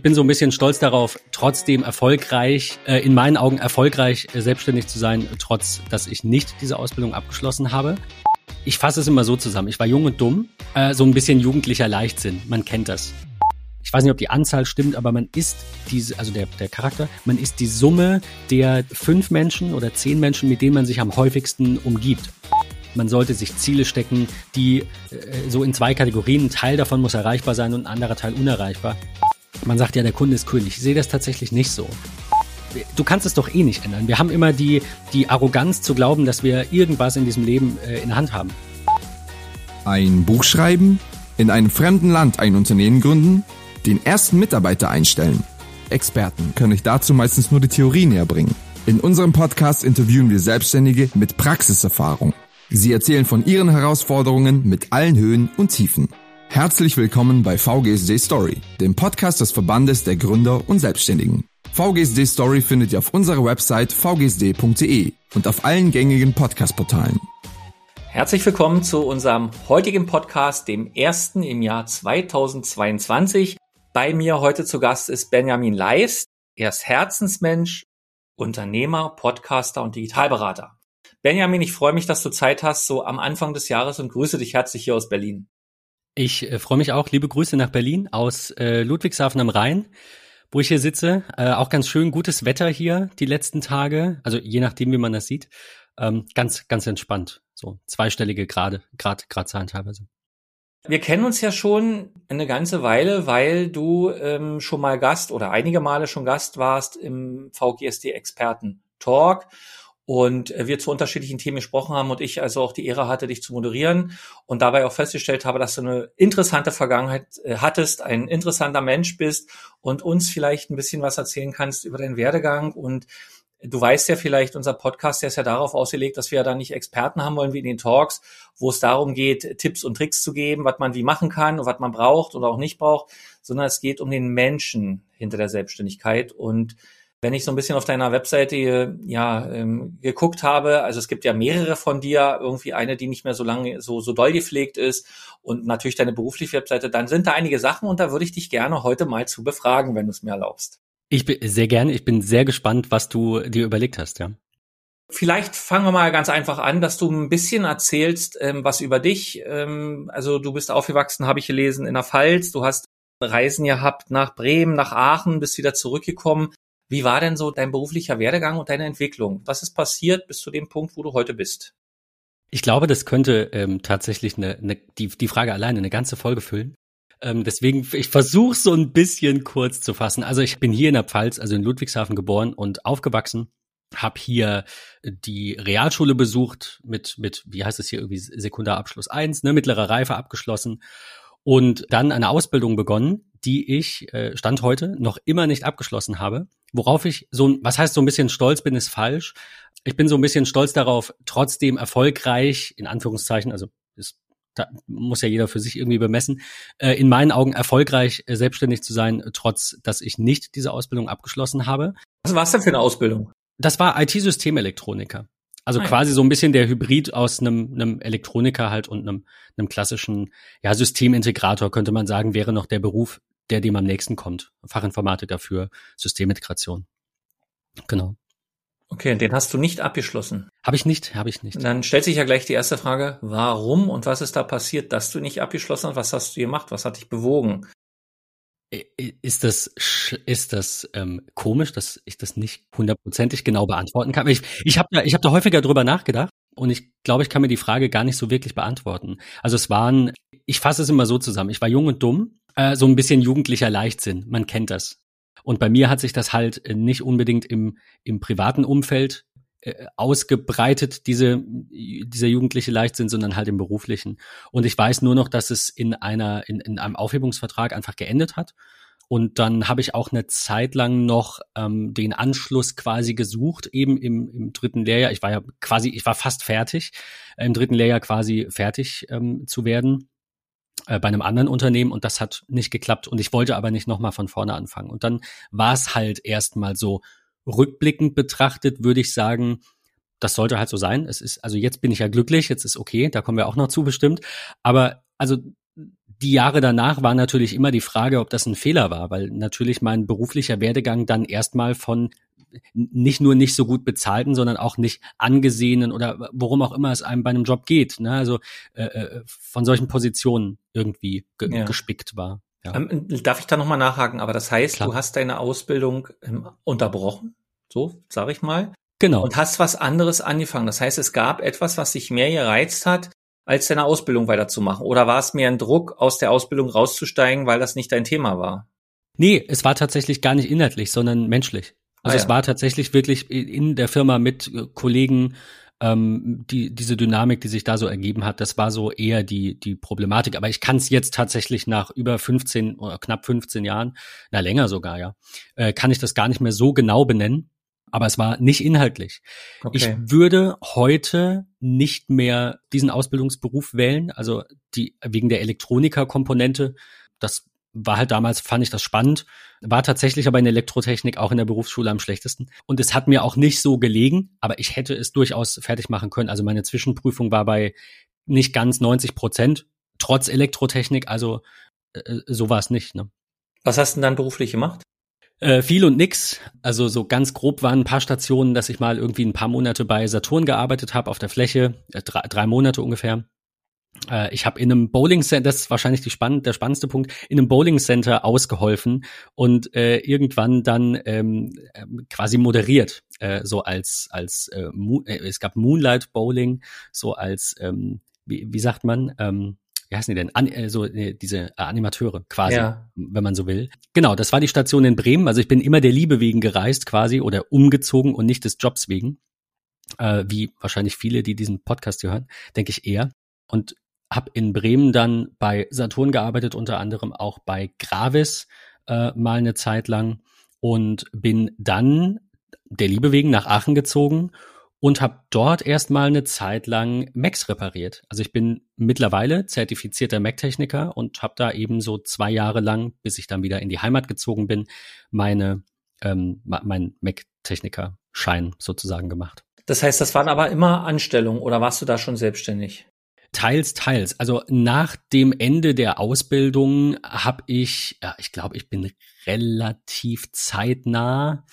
Ich bin so ein bisschen stolz darauf, trotzdem erfolgreich, äh, in meinen Augen erfolgreich äh, selbstständig zu sein, trotz dass ich nicht diese Ausbildung abgeschlossen habe. Ich fasse es immer so zusammen. Ich war jung und dumm, äh, so ein bisschen jugendlicher Leichtsinn. Man kennt das. Ich weiß nicht, ob die Anzahl stimmt, aber man ist diese, also der, der Charakter, man ist die Summe der fünf Menschen oder zehn Menschen, mit denen man sich am häufigsten umgibt. Man sollte sich Ziele stecken, die äh, so in zwei Kategorien, ein Teil davon muss erreichbar sein und ein anderer Teil unerreichbar. Man sagt ja, der Kunde ist König. Ich sehe das tatsächlich nicht so. Du kannst es doch eh nicht ändern. Wir haben immer die, die Arroganz zu glauben, dass wir irgendwas in diesem Leben äh, in der Hand haben. Ein Buch schreiben, in einem fremden Land ein Unternehmen gründen, den ersten Mitarbeiter einstellen. Experten können euch dazu meistens nur die Theorie näher bringen. In unserem Podcast interviewen wir Selbstständige mit Praxiserfahrung. Sie erzählen von ihren Herausforderungen mit allen Höhen und Tiefen. Herzlich willkommen bei VGSD Story, dem Podcast des Verbandes der Gründer und Selbstständigen. VGSD Story findet ihr auf unserer Website vgsd.de und auf allen gängigen Podcast-Portalen. Herzlich willkommen zu unserem heutigen Podcast, dem ersten im Jahr 2022. Bei mir heute zu Gast ist Benjamin Leist. Er ist Herzensmensch, Unternehmer, Podcaster und Digitalberater. Benjamin, ich freue mich, dass du Zeit hast, so am Anfang des Jahres und grüße dich herzlich hier aus Berlin. Ich äh, freue mich auch. Liebe Grüße nach Berlin aus äh, Ludwigshafen am Rhein, wo ich hier sitze. Äh, auch ganz schön gutes Wetter hier die letzten Tage. Also je nachdem, wie man das sieht. Ähm, ganz, ganz entspannt. So zweistellige Grade, Grad, Gradzahlen teilweise. Wir kennen uns ja schon eine ganze Weile, weil du ähm, schon mal Gast oder einige Male schon Gast warst im VGSD Experten Talk und äh, wir zu unterschiedlichen Themen gesprochen haben und ich also auch die Ehre hatte, dich zu moderieren und dabei auch festgestellt habe, dass du eine interessante Vergangenheit äh, hattest, ein interessanter Mensch bist und uns vielleicht ein bisschen was erzählen kannst über deinen Werdegang. Und Du weißt ja vielleicht, unser Podcast, der ist ja darauf ausgelegt, dass wir ja da nicht Experten haben wollen wie in den Talks, wo es darum geht, Tipps und Tricks zu geben, was man wie machen kann und was man braucht oder auch nicht braucht, sondern es geht um den Menschen hinter der Selbstständigkeit. Und wenn ich so ein bisschen auf deiner Webseite ja ähm, geguckt habe, also es gibt ja mehrere von dir, irgendwie eine, die nicht mehr so lange so so doll gepflegt ist und natürlich deine berufliche Webseite, dann sind da einige Sachen und da würde ich dich gerne heute mal zu befragen, wenn du es mir erlaubst. Ich bin sehr gerne, ich bin sehr gespannt, was du dir überlegt hast, ja. Vielleicht fangen wir mal ganz einfach an, dass du ein bisschen erzählst, ähm, was über dich. Ähm, also du bist aufgewachsen, habe ich gelesen, in der Pfalz. Du hast Reisen gehabt nach Bremen, nach Aachen, bist wieder zurückgekommen. Wie war denn so dein beruflicher Werdegang und deine Entwicklung? Was ist passiert bis zu dem Punkt, wo du heute bist? Ich glaube, das könnte ähm, tatsächlich eine, eine, die, die Frage alleine eine ganze Folge füllen. Ähm, deswegen, ich versuche so ein bisschen kurz zu fassen. Also ich bin hier in der Pfalz, also in Ludwigshafen geboren und aufgewachsen habe hier die Realschule besucht mit mit wie heißt es hier irgendwie Sekundarabschluss eins, ne mittlere Reife abgeschlossen und dann eine Ausbildung begonnen, die ich äh, stand heute noch immer nicht abgeschlossen habe. Worauf ich so, was heißt so ein bisschen stolz bin, ist falsch. Ich bin so ein bisschen stolz darauf, trotzdem erfolgreich, in Anführungszeichen, also ist, da muss ja jeder für sich irgendwie bemessen, äh, in meinen Augen erfolgreich äh, selbstständig zu sein, trotz dass ich nicht diese Ausbildung abgeschlossen habe. Was war es denn für eine Ausbildung? Das war IT-Systemelektroniker. Also ah, quasi so ein bisschen der Hybrid aus einem, einem Elektroniker halt und einem, einem klassischen ja, Systemintegrator, könnte man sagen, wäre noch der Beruf, der dem am nächsten kommt. Fachinformatiker für Systemintegration. Genau. Okay, den hast du nicht abgeschlossen. Habe ich nicht, habe ich nicht. Dann stellt sich ja gleich die erste Frage, warum und was ist da passiert, dass du nicht abgeschlossen hast? Was hast du gemacht? Was hat dich bewogen? Ist das, ist das ähm, komisch, dass ich das nicht hundertprozentig genau beantworten kann? Ich, ich habe da, ich hab da häufiger drüber nachgedacht und ich glaube, ich kann mir die Frage gar nicht so wirklich beantworten. Also es waren, ich fasse es immer so zusammen, ich war jung und dumm, äh, so ein bisschen jugendlicher Leichtsinn, man kennt das. Und bei mir hat sich das halt nicht unbedingt im, im privaten Umfeld äh, ausgebreitet, diese, dieser jugendliche Leichtsinn, sondern halt im beruflichen. Und ich weiß nur noch, dass es in einer, in, in einem Aufhebungsvertrag einfach geendet hat. Und dann habe ich auch eine Zeit lang noch ähm, den Anschluss quasi gesucht, eben im, im dritten Lehrjahr. Ich war ja quasi, ich war fast fertig, äh, im dritten Lehrjahr quasi fertig ähm, zu werden äh, bei einem anderen Unternehmen und das hat nicht geklappt und ich wollte aber nicht nochmal von vorne anfangen. Und dann war es halt erstmal so, rückblickend betrachtet würde ich sagen, das sollte halt so sein. Es ist, also jetzt bin ich ja glücklich, jetzt ist okay, da kommen wir auch noch zu bestimmt. Aber also die Jahre danach war natürlich immer die Frage, ob das ein Fehler war, weil natürlich mein beruflicher Werdegang dann erstmal von nicht nur nicht so gut bezahlten, sondern auch nicht angesehenen oder worum auch immer es einem bei einem Job geht. Ne? Also äh, äh von solchen Positionen irgendwie ge ja. gespickt war. Ja. Ähm, darf ich da nochmal nachhaken? Aber das heißt, Klar. du hast deine Ausbildung ähm, unterbrochen, so sage ich mal. Genau. Und hast was anderes angefangen. Das heißt, es gab etwas, was dich mehr gereizt hat, als deine Ausbildung weiterzumachen. Oder war es mehr ein Druck, aus der Ausbildung rauszusteigen, weil das nicht dein Thema war? Nee, es war tatsächlich gar nicht inhaltlich, sondern menschlich. Also ah, ja. es war tatsächlich wirklich in der Firma mit äh, Kollegen, ähm, die, diese Dynamik, die sich da so ergeben hat, das war so eher die, die Problematik. Aber ich kann es jetzt tatsächlich nach über 15 oder knapp 15 Jahren, na länger sogar, ja, äh, kann ich das gar nicht mehr so genau benennen. Aber es war nicht inhaltlich. Okay. Ich würde heute nicht mehr diesen Ausbildungsberuf wählen, also die wegen der Elektronikerkomponente. Das war halt damals, fand ich das spannend, war tatsächlich aber in Elektrotechnik auch in der Berufsschule am schlechtesten. Und es hat mir auch nicht so gelegen, aber ich hätte es durchaus fertig machen können. Also meine Zwischenprüfung war bei nicht ganz 90 Prozent, trotz Elektrotechnik, also äh, so war es nicht. Ne? Was hast du denn dann beruflich gemacht? Äh, viel und nix. Also so ganz grob waren ein paar Stationen, dass ich mal irgendwie ein paar Monate bei Saturn gearbeitet habe auf der Fläche, äh, drei, drei Monate ungefähr. Äh, ich habe in einem Bowling Center, das ist wahrscheinlich spann der spannendste Punkt, in einem Bowling Center ausgeholfen und äh, irgendwann dann ähm, ähm, quasi moderiert, äh, so als als äh, äh, es gab Moonlight Bowling, so als ähm, wie, wie sagt man ähm, wie heißen die denn? An, äh, so äh, diese Animateure quasi, ja. wenn man so will. Genau, das war die Station in Bremen. Also ich bin immer der Liebe wegen gereist quasi oder umgezogen und nicht des Jobs wegen. Äh, wie wahrscheinlich viele, die diesen Podcast hier hören, denke ich eher und habe in Bremen dann bei Saturn gearbeitet, unter anderem auch bei Gravis äh, mal eine Zeit lang und bin dann der Liebe wegen nach Aachen gezogen und habe dort erstmal eine Zeit lang Macs repariert. Also ich bin mittlerweile zertifizierter Mac-Techniker und habe da eben so zwei Jahre lang, bis ich dann wieder in die Heimat gezogen bin, meine ähm, mein Mac-Techniker-Schein sozusagen gemacht. Das heißt, das waren aber immer Anstellungen oder warst du da schon selbstständig? Teils, teils. Also nach dem Ende der Ausbildung habe ich, ja, ich glaube, ich bin relativ zeitnah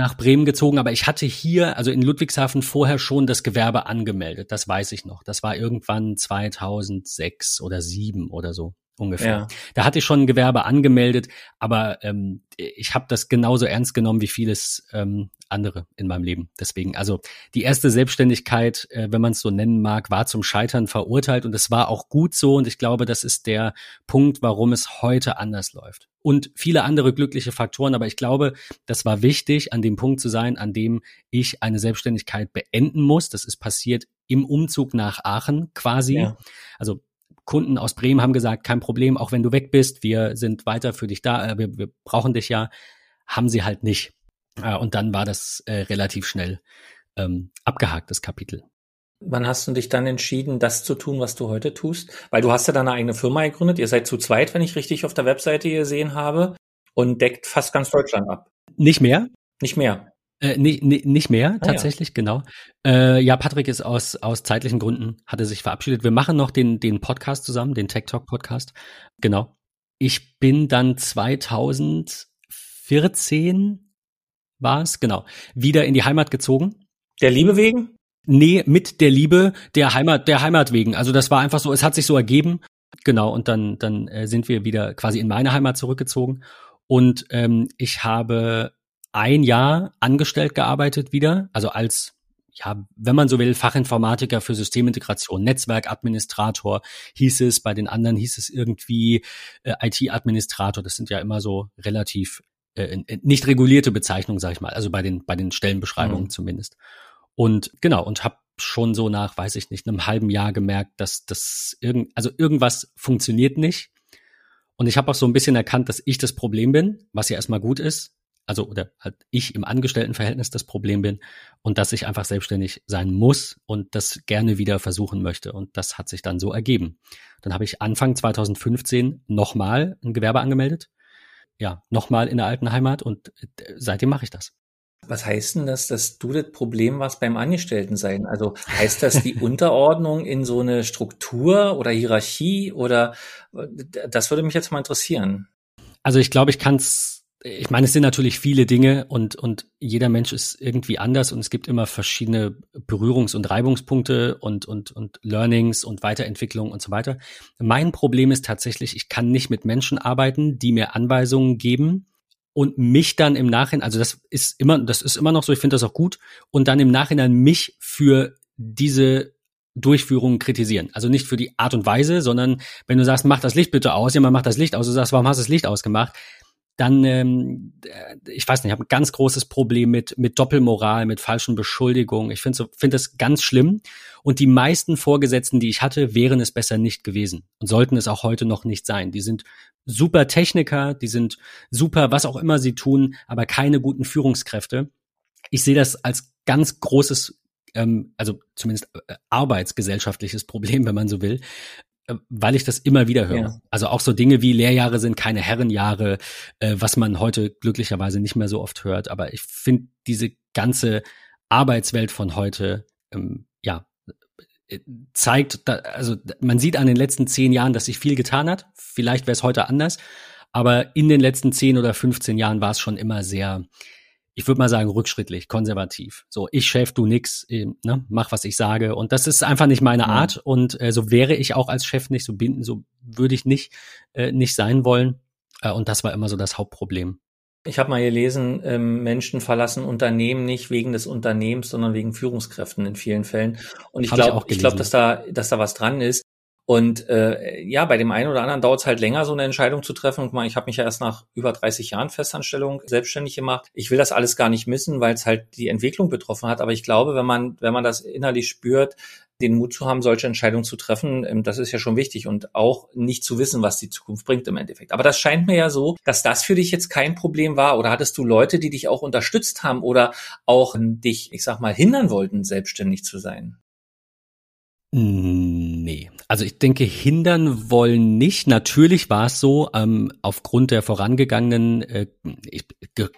nach Bremen gezogen, aber ich hatte hier, also in Ludwigshafen vorher schon das Gewerbe angemeldet. Das weiß ich noch. Das war irgendwann 2006 oder 2007 oder so ungefähr. Ja. Da hatte ich schon ein Gewerbe angemeldet, aber ähm, ich habe das genauso ernst genommen wie vieles ähm, andere in meinem Leben. Deswegen, also die erste Selbstständigkeit, äh, wenn man es so nennen mag, war zum Scheitern verurteilt und es war auch gut so und ich glaube, das ist der Punkt, warum es heute anders läuft. Und viele andere glückliche Faktoren, aber ich glaube, das war wichtig, an dem Punkt zu sein, an dem ich eine Selbstständigkeit beenden muss. Das ist passiert im Umzug nach Aachen quasi. Ja. Also Kunden aus Bremen haben gesagt, kein Problem, auch wenn du weg bist, wir sind weiter für dich da, äh, wir, wir brauchen dich ja, haben sie halt nicht. Äh, und dann war das äh, relativ schnell ähm, abgehakt, das Kapitel. Wann hast du dich dann entschieden, das zu tun, was du heute tust? Weil du hast ja deine eigene Firma gegründet. Ihr seid zu zweit, wenn ich richtig auf der Webseite gesehen habe, und deckt fast ganz Deutschland ab. Nicht mehr? Nicht mehr. Äh, nee, nee, nicht mehr, ah, tatsächlich, ja. genau. Äh, ja, Patrick ist aus, aus zeitlichen Gründen, hatte sich verabschiedet. Wir machen noch den, den Podcast zusammen, den Tech Talk Podcast. Genau. Ich bin dann 2014 war es, genau, wieder in die Heimat gezogen. Der Liebe wegen? Nee, mit der Liebe der Heimat, der Heimat wegen. Also das war einfach so, es hat sich so ergeben. Genau, und dann, dann äh, sind wir wieder quasi in meine Heimat zurückgezogen. Und ähm, ich habe ein Jahr angestellt gearbeitet wieder, also als ja, wenn man so will, Fachinformatiker für Systemintegration, Netzwerkadministrator hieß es, bei den anderen hieß es irgendwie äh, IT-Administrator. Das sind ja immer so relativ äh, nicht regulierte Bezeichnungen, sag ich mal, also bei den bei den Stellenbeschreibungen mhm. zumindest. Und genau und habe schon so nach, weiß ich nicht, einem halben Jahr gemerkt, dass das irgend also irgendwas funktioniert nicht. Und ich habe auch so ein bisschen erkannt, dass ich das Problem bin, was ja erstmal gut ist also oder halt ich im Angestelltenverhältnis das Problem bin und dass ich einfach selbstständig sein muss und das gerne wieder versuchen möchte. Und das hat sich dann so ergeben. Dann habe ich Anfang 2015 nochmal ein Gewerbe angemeldet. Ja, nochmal in der alten Heimat und äh, seitdem mache ich das. Was heißt denn das, dass du das Problem warst beim Angestelltensein? Also heißt das die Unterordnung in so eine Struktur oder Hierarchie oder das würde mich jetzt mal interessieren. Also ich glaube, ich kann es ich meine, es sind natürlich viele Dinge und, und jeder Mensch ist irgendwie anders und es gibt immer verschiedene Berührungs- und Reibungspunkte und, und, und Learnings und Weiterentwicklung und so weiter. Mein Problem ist tatsächlich, ich kann nicht mit Menschen arbeiten, die mir Anweisungen geben und mich dann im Nachhinein, also das ist immer, das ist immer noch so, ich finde das auch gut, und dann im Nachhinein mich für diese Durchführung kritisieren. Also nicht für die Art und Weise, sondern wenn du sagst, mach das Licht bitte aus, jemand macht das Licht aus, du sagst, warum hast du das Licht ausgemacht? Dann, ähm, äh, ich weiß nicht, ich habe ein ganz großes Problem mit, mit Doppelmoral, mit falschen Beschuldigungen. Ich finde so, finde das ganz schlimm. Und die meisten Vorgesetzten, die ich hatte, wären es besser nicht gewesen und sollten es auch heute noch nicht sein. Die sind super Techniker, die sind super, was auch immer sie tun, aber keine guten Führungskräfte. Ich sehe das als ganz großes ähm, also zumindest äh, arbeitsgesellschaftliches Problem, wenn man so will, weil ich das immer wieder höre. Ja. Also auch so Dinge wie Lehrjahre sind keine Herrenjahre, äh, was man heute glücklicherweise nicht mehr so oft hört. Aber ich finde diese ganze Arbeitswelt von heute, ähm, ja, äh, zeigt, da, also man sieht an den letzten zehn Jahren, dass sich viel getan hat. Vielleicht wäre es heute anders, aber in den letzten zehn oder 15 Jahren war es schon immer sehr, ich würde mal sagen, rückschrittlich, konservativ. So, ich Chef, du nix, äh, ne, mach, was ich sage. Und das ist einfach nicht meine Art. Und äh, so wäre ich auch als Chef nicht, so bin, so würde ich nicht, äh, nicht sein wollen. Äh, und das war immer so das Hauptproblem. Ich habe mal gelesen, ähm, Menschen verlassen Unternehmen nicht wegen des Unternehmens, sondern wegen Führungskräften in vielen Fällen. Und ich glaube, ich, ich glaube, dass da, dass da was dran ist. Und äh, ja, bei dem einen oder anderen dauert es halt länger, so eine Entscheidung zu treffen. Und ich habe mich ja erst nach über 30 Jahren Festanstellung selbstständig gemacht. Ich will das alles gar nicht missen, weil es halt die Entwicklung betroffen hat. Aber ich glaube, wenn man, wenn man das innerlich spürt, den Mut zu haben, solche Entscheidungen zu treffen, ähm, das ist ja schon wichtig und auch nicht zu wissen, was die Zukunft bringt im Endeffekt. Aber das scheint mir ja so, dass das für dich jetzt kein Problem war oder hattest du Leute, die dich auch unterstützt haben oder auch dich, ich sag mal, hindern wollten, selbstständig zu sein? Nee, also ich denke, hindern wollen nicht. Natürlich war es so, ähm, aufgrund der vorangegangenen äh,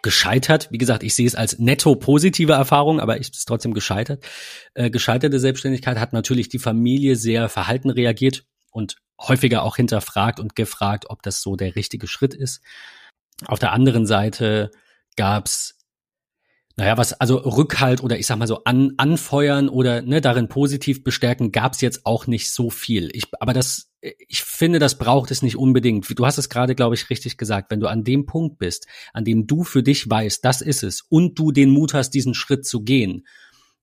gescheitert. Wie gesagt, ich sehe es als netto positive Erfahrung, aber ich ist trotzdem gescheitert. Äh, gescheiterte Selbstständigkeit hat natürlich die Familie sehr verhalten reagiert und häufiger auch hinterfragt und gefragt, ob das so der richtige Schritt ist. Auf der anderen Seite gab's naja, was, also Rückhalt oder ich sag mal so an, anfeuern oder ne, darin positiv bestärken, gab's jetzt auch nicht so viel. Ich, aber das, ich finde, das braucht es nicht unbedingt. Du hast es gerade, glaube ich, richtig gesagt. Wenn du an dem Punkt bist, an dem du für dich weißt, das ist es, und du den Mut hast, diesen Schritt zu gehen,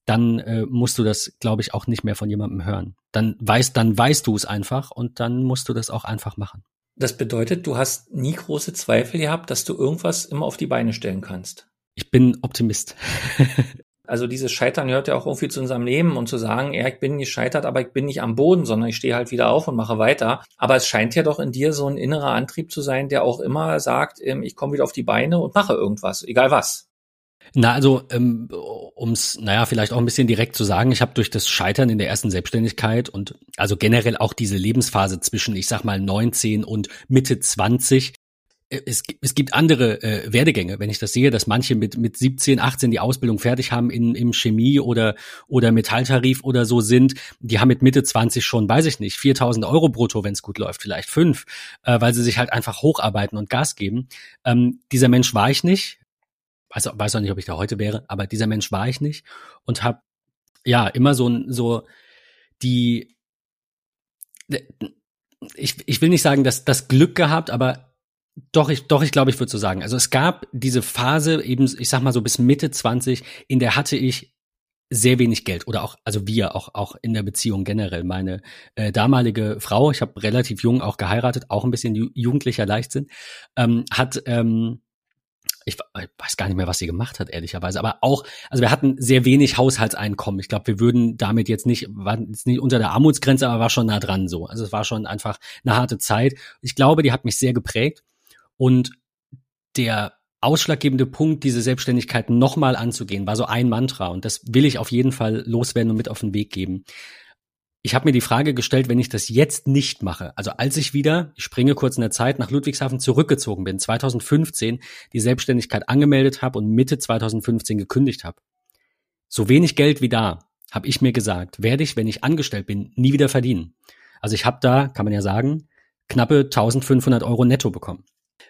dann äh, musst du das, glaube ich, auch nicht mehr von jemandem hören. Dann weißt, dann weißt du es einfach und dann musst du das auch einfach machen. Das bedeutet, du hast nie große Zweifel gehabt, dass du irgendwas immer auf die Beine stellen kannst. Ich bin Optimist. Also dieses Scheitern gehört ja auch irgendwie zu unserem Leben und zu sagen, ja, ich bin gescheitert, aber ich bin nicht am Boden, sondern ich stehe halt wieder auf und mache weiter. Aber es scheint ja doch in dir so ein innerer Antrieb zu sein, der auch immer sagt, ähm, ich komme wieder auf die Beine und mache irgendwas, egal was. Na, also ähm, um es, naja, vielleicht auch ein bisschen direkt zu sagen, ich habe durch das Scheitern in der ersten Selbstständigkeit und also generell auch diese Lebensphase zwischen, ich sag mal, 19 und Mitte 20 es, es gibt andere äh, Werdegänge, wenn ich das sehe, dass manche mit, mit 17, 18 die Ausbildung fertig haben in, im Chemie oder, oder Metalltarif oder so sind, die haben mit Mitte 20 schon, weiß ich nicht, 4000 Euro brutto, wenn es gut läuft, vielleicht fünf, äh, weil sie sich halt einfach hocharbeiten und Gas geben. Ähm, dieser Mensch war ich nicht, weiß, weiß auch nicht, ob ich da heute wäre, aber dieser Mensch war ich nicht und habe ja immer so, so die, ich, ich will nicht sagen, dass das Glück gehabt, aber doch, ich, doch, ich glaube, ich würde so sagen. Also es gab diese Phase eben, ich sag mal so bis Mitte 20, in der hatte ich sehr wenig Geld oder auch, also wir auch, auch in der Beziehung generell. Meine äh, damalige Frau, ich habe relativ jung auch geheiratet, auch ein bisschen ju jugendlicher Leichtsinn, ähm, hat, ähm, ich weiß gar nicht mehr, was sie gemacht hat, ehrlicherweise, aber auch, also wir hatten sehr wenig Haushaltseinkommen. Ich glaube, wir würden damit jetzt nicht, waren jetzt nicht unter der Armutsgrenze, aber war schon nah dran so. Also es war schon einfach eine harte Zeit. Ich glaube, die hat mich sehr geprägt und der ausschlaggebende Punkt, diese Selbstständigkeit nochmal anzugehen, war so ein Mantra. Und das will ich auf jeden Fall loswerden und mit auf den Weg geben. Ich habe mir die Frage gestellt, wenn ich das jetzt nicht mache, also als ich wieder, ich springe kurz in der Zeit, nach Ludwigshafen zurückgezogen bin, 2015 die Selbstständigkeit angemeldet habe und Mitte 2015 gekündigt habe, so wenig Geld wie da, habe ich mir gesagt, werde ich, wenn ich angestellt bin, nie wieder verdienen. Also ich habe da, kann man ja sagen, knappe 1500 Euro netto bekommen.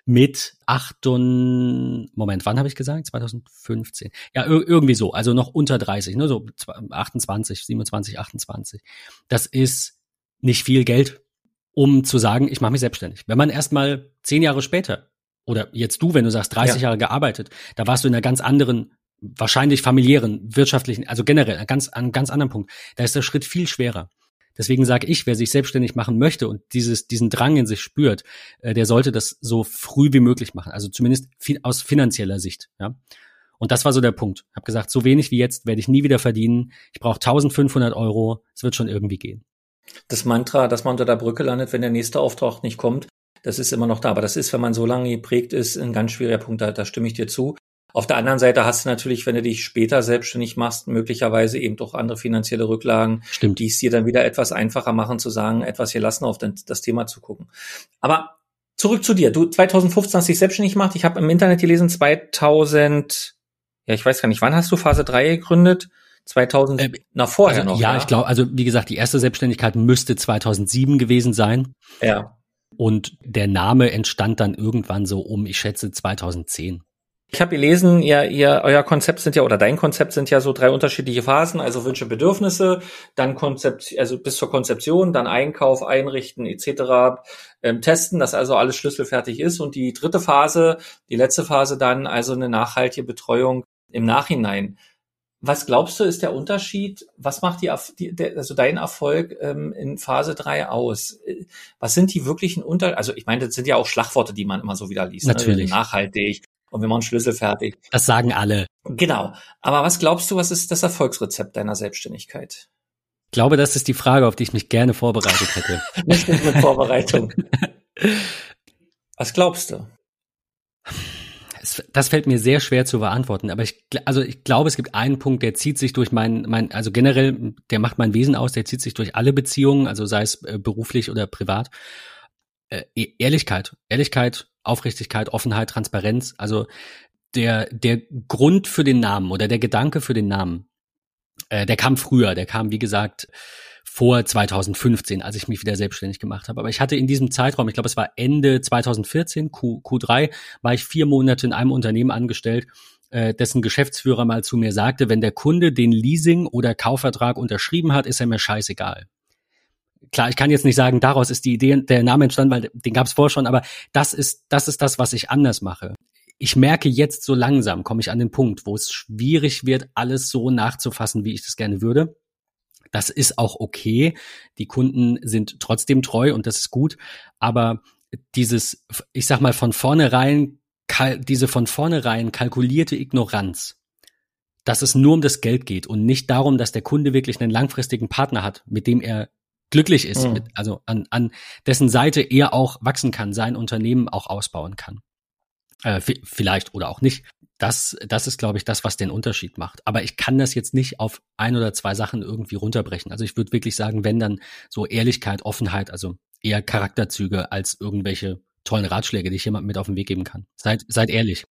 Mit acht und, Moment, wann habe ich gesagt? 2015. Ja, irgendwie so, also noch unter 30, ne, so 28, 27, 28. Das ist nicht viel Geld, um zu sagen, ich mache mich selbstständig. Wenn man erstmal zehn Jahre später oder jetzt du, wenn du sagst 30 ja. Jahre gearbeitet, da warst du in einer ganz anderen wahrscheinlich familiären, wirtschaftlichen, also generell an ganz, an ganz anderen Punkt. Da ist der Schritt viel schwerer. Deswegen sage ich, wer sich selbstständig machen möchte und dieses, diesen Drang in sich spürt, äh, der sollte das so früh wie möglich machen. Also zumindest aus finanzieller Sicht. Ja. Und das war so der Punkt. Ich habe gesagt, so wenig wie jetzt werde ich nie wieder verdienen. Ich brauche 1500 Euro. Es wird schon irgendwie gehen. Das Mantra, dass man unter der Brücke landet, wenn der nächste Auftrag nicht kommt, das ist immer noch da. Aber das ist, wenn man so lange geprägt ist, ein ganz schwieriger Punkt. Da, da stimme ich dir zu. Auf der anderen Seite hast du natürlich, wenn du dich später selbstständig machst, möglicherweise eben doch andere finanzielle Rücklagen, Stimmt. die es dir dann wieder etwas einfacher machen zu sagen, etwas hier lassen, auf das Thema zu gucken. Aber zurück zu dir. Du 2015 hast dich selbstständig gemacht. Ich habe im Internet gelesen 2000, ja ich weiß gar nicht, wann hast du Phase 3 gegründet? 2000 äh, nach vorher also, noch. Ja, ja? ich glaube, also wie gesagt, die erste Selbstständigkeit müsste 2007 gewesen sein. Ja. Und der Name entstand dann irgendwann so um, ich schätze 2010. Ich habe gelesen, ihr, ihr, euer Konzept sind ja oder dein Konzept sind ja so drei unterschiedliche Phasen, also Wünsche, Bedürfnisse, dann Konzept, also bis zur Konzeption, dann Einkauf, Einrichten etc. Ähm, testen, dass also alles schlüsselfertig ist und die dritte Phase, die letzte Phase dann also eine nachhaltige Betreuung im Nachhinein. Was glaubst du, ist der Unterschied? Was macht die, also dein Erfolg ähm, in Phase drei aus? Was sind die wirklichen Unter... Also ich meine, das sind ja auch Schlagworte, die man immer so wieder liest. Ne? Natürlich. Ne? Nachhaltig, und wir machen Schlüssel fertig. Das sagen alle. Genau. Aber was glaubst du, was ist das Erfolgsrezept deiner Selbstständigkeit? Ich glaube, das ist die Frage, auf die ich mich gerne vorbereitet hätte. Nicht mit Vorbereitung. was glaubst du? das fällt mir sehr schwer zu beantworten, aber ich, also ich glaube, es gibt einen Punkt, der zieht sich durch mein, mein, also generell, der macht mein Wesen aus, der zieht sich durch alle Beziehungen, also sei es äh, beruflich oder privat. Äh, e-, Ehrlichkeit, Ehrlichkeit, Aufrichtigkeit, Offenheit, Transparenz. Also der, der Grund für den Namen oder der Gedanke für den Namen, äh, der kam früher, der kam, wie gesagt, vor 2015, als ich mich wieder selbstständig gemacht habe. Aber ich hatte in diesem Zeitraum, ich glaube, es war Ende 2014, Q, Q3, war ich vier Monate in einem Unternehmen angestellt, äh, dessen Geschäftsführer mal zu mir sagte, wenn der Kunde den Leasing- oder Kaufvertrag unterschrieben hat, ist er mir scheißegal klar, ich kann jetzt nicht sagen, daraus ist die Idee, der Name entstanden, weil den gab es vorher schon, aber das ist, das ist das, was ich anders mache. Ich merke jetzt so langsam, komme ich an den Punkt, wo es schwierig wird, alles so nachzufassen, wie ich das gerne würde. Das ist auch okay. Die Kunden sind trotzdem treu und das ist gut. Aber dieses, ich sag mal, von vornherein, diese von vornherein kalkulierte Ignoranz, dass es nur um das Geld geht und nicht darum, dass der Kunde wirklich einen langfristigen Partner hat, mit dem er glücklich ist, mhm. mit, also an, an dessen Seite er auch wachsen kann, sein Unternehmen auch ausbauen kann. Äh, vielleicht oder auch nicht. Das, das ist, glaube ich, das, was den Unterschied macht. Aber ich kann das jetzt nicht auf ein oder zwei Sachen irgendwie runterbrechen. Also ich würde wirklich sagen, wenn dann so Ehrlichkeit, Offenheit, also eher Charakterzüge als irgendwelche tollen Ratschläge, die ich jemandem mit auf den Weg geben kann. Seid, seid ehrlich.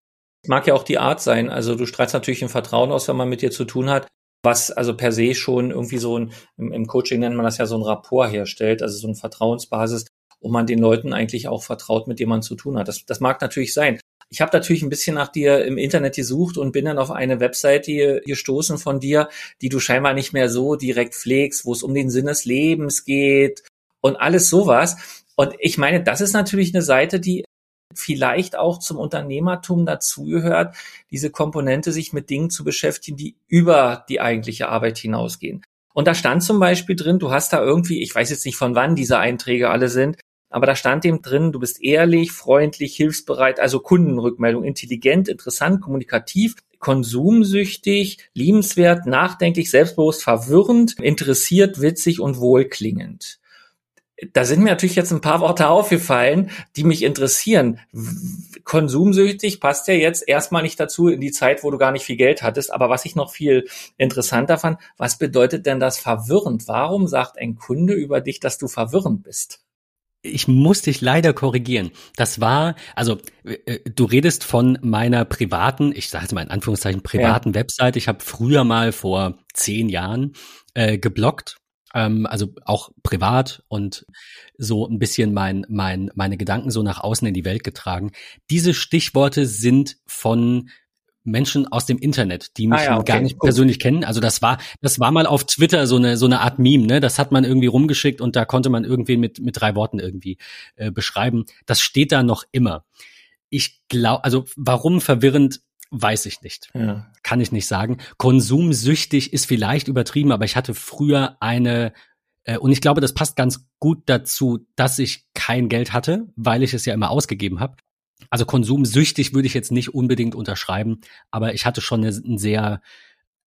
Mag ja auch die Art sein. Also du strahlst natürlich ein Vertrauen aus, wenn man mit dir zu tun hat was also per se schon irgendwie so ein, im, Coaching nennt man das ja so ein Rapport herstellt, also so eine Vertrauensbasis, wo man den Leuten eigentlich auch vertraut, mit denen man zu tun hat. Das, das mag natürlich sein. Ich habe natürlich ein bisschen nach dir im Internet gesucht und bin dann auf eine Webseite gestoßen von dir, die du scheinbar nicht mehr so direkt pflegst, wo es um den Sinn des Lebens geht und alles sowas. Und ich meine, das ist natürlich eine Seite, die vielleicht auch zum Unternehmertum dazugehört, diese Komponente, sich mit Dingen zu beschäftigen, die über die eigentliche Arbeit hinausgehen. Und da stand zum Beispiel drin, du hast da irgendwie, ich weiß jetzt nicht von wann diese Einträge alle sind, aber da stand eben drin, du bist ehrlich, freundlich, hilfsbereit, also Kundenrückmeldung, intelligent, interessant, kommunikativ, konsumsüchtig, liebenswert, nachdenklich, selbstbewusst, verwirrend, interessiert, witzig und wohlklingend Da sind mir natürlich jetzt ein paar Worte aufgefallen, die mich interessieren. Konsumsüchtig passt ja jetzt erstmal nicht dazu in die Zeit, wo du gar nicht viel Geld hattest. Aber was ich noch viel interessanter fand, was bedeutet denn das verwirrend? Warum sagt ein Kunde über dich, dass du verwirrend bist? Ich muss dich leider korrigieren. Das war, also äh, du redest von meiner privaten, ich sage jetzt mal in Anführungszeichen privaten ja. Webseite. Ich habe früher mal vor zehn Jahren äh, geblockt ähm, also auch privat und so ein bisschen mein, mein, meine Gedanken so nach außen in die Welt getragen. Diese Stichworte sind von Menschen aus dem Internet, die mich ah ja, okay, gar nicht persönlich kennen. Also das war, das war mal auf Twitter so eine so eine Art Meme, ne? Das hat man irgendwie rumgeschickt und da konnte man irgendwie mit mit drei Worten irgendwie äh, beschreiben. Das steht da noch immer. Ich glaube, also warum verwirrend Weiß ich nicht. Ja. Kann ich nicht sagen. Konsumsüchtig ist vielleicht übertrieben, aber ich hatte früher eine, äh, und ich glaube, das passt ganz gut dazu, dass ich kein Geld hatte, weil ich es ja immer ausgegeben habe. Also konsumsüchtig würde ich jetzt nicht unbedingt unterschreiben, aber ich hatte schon einen sehr,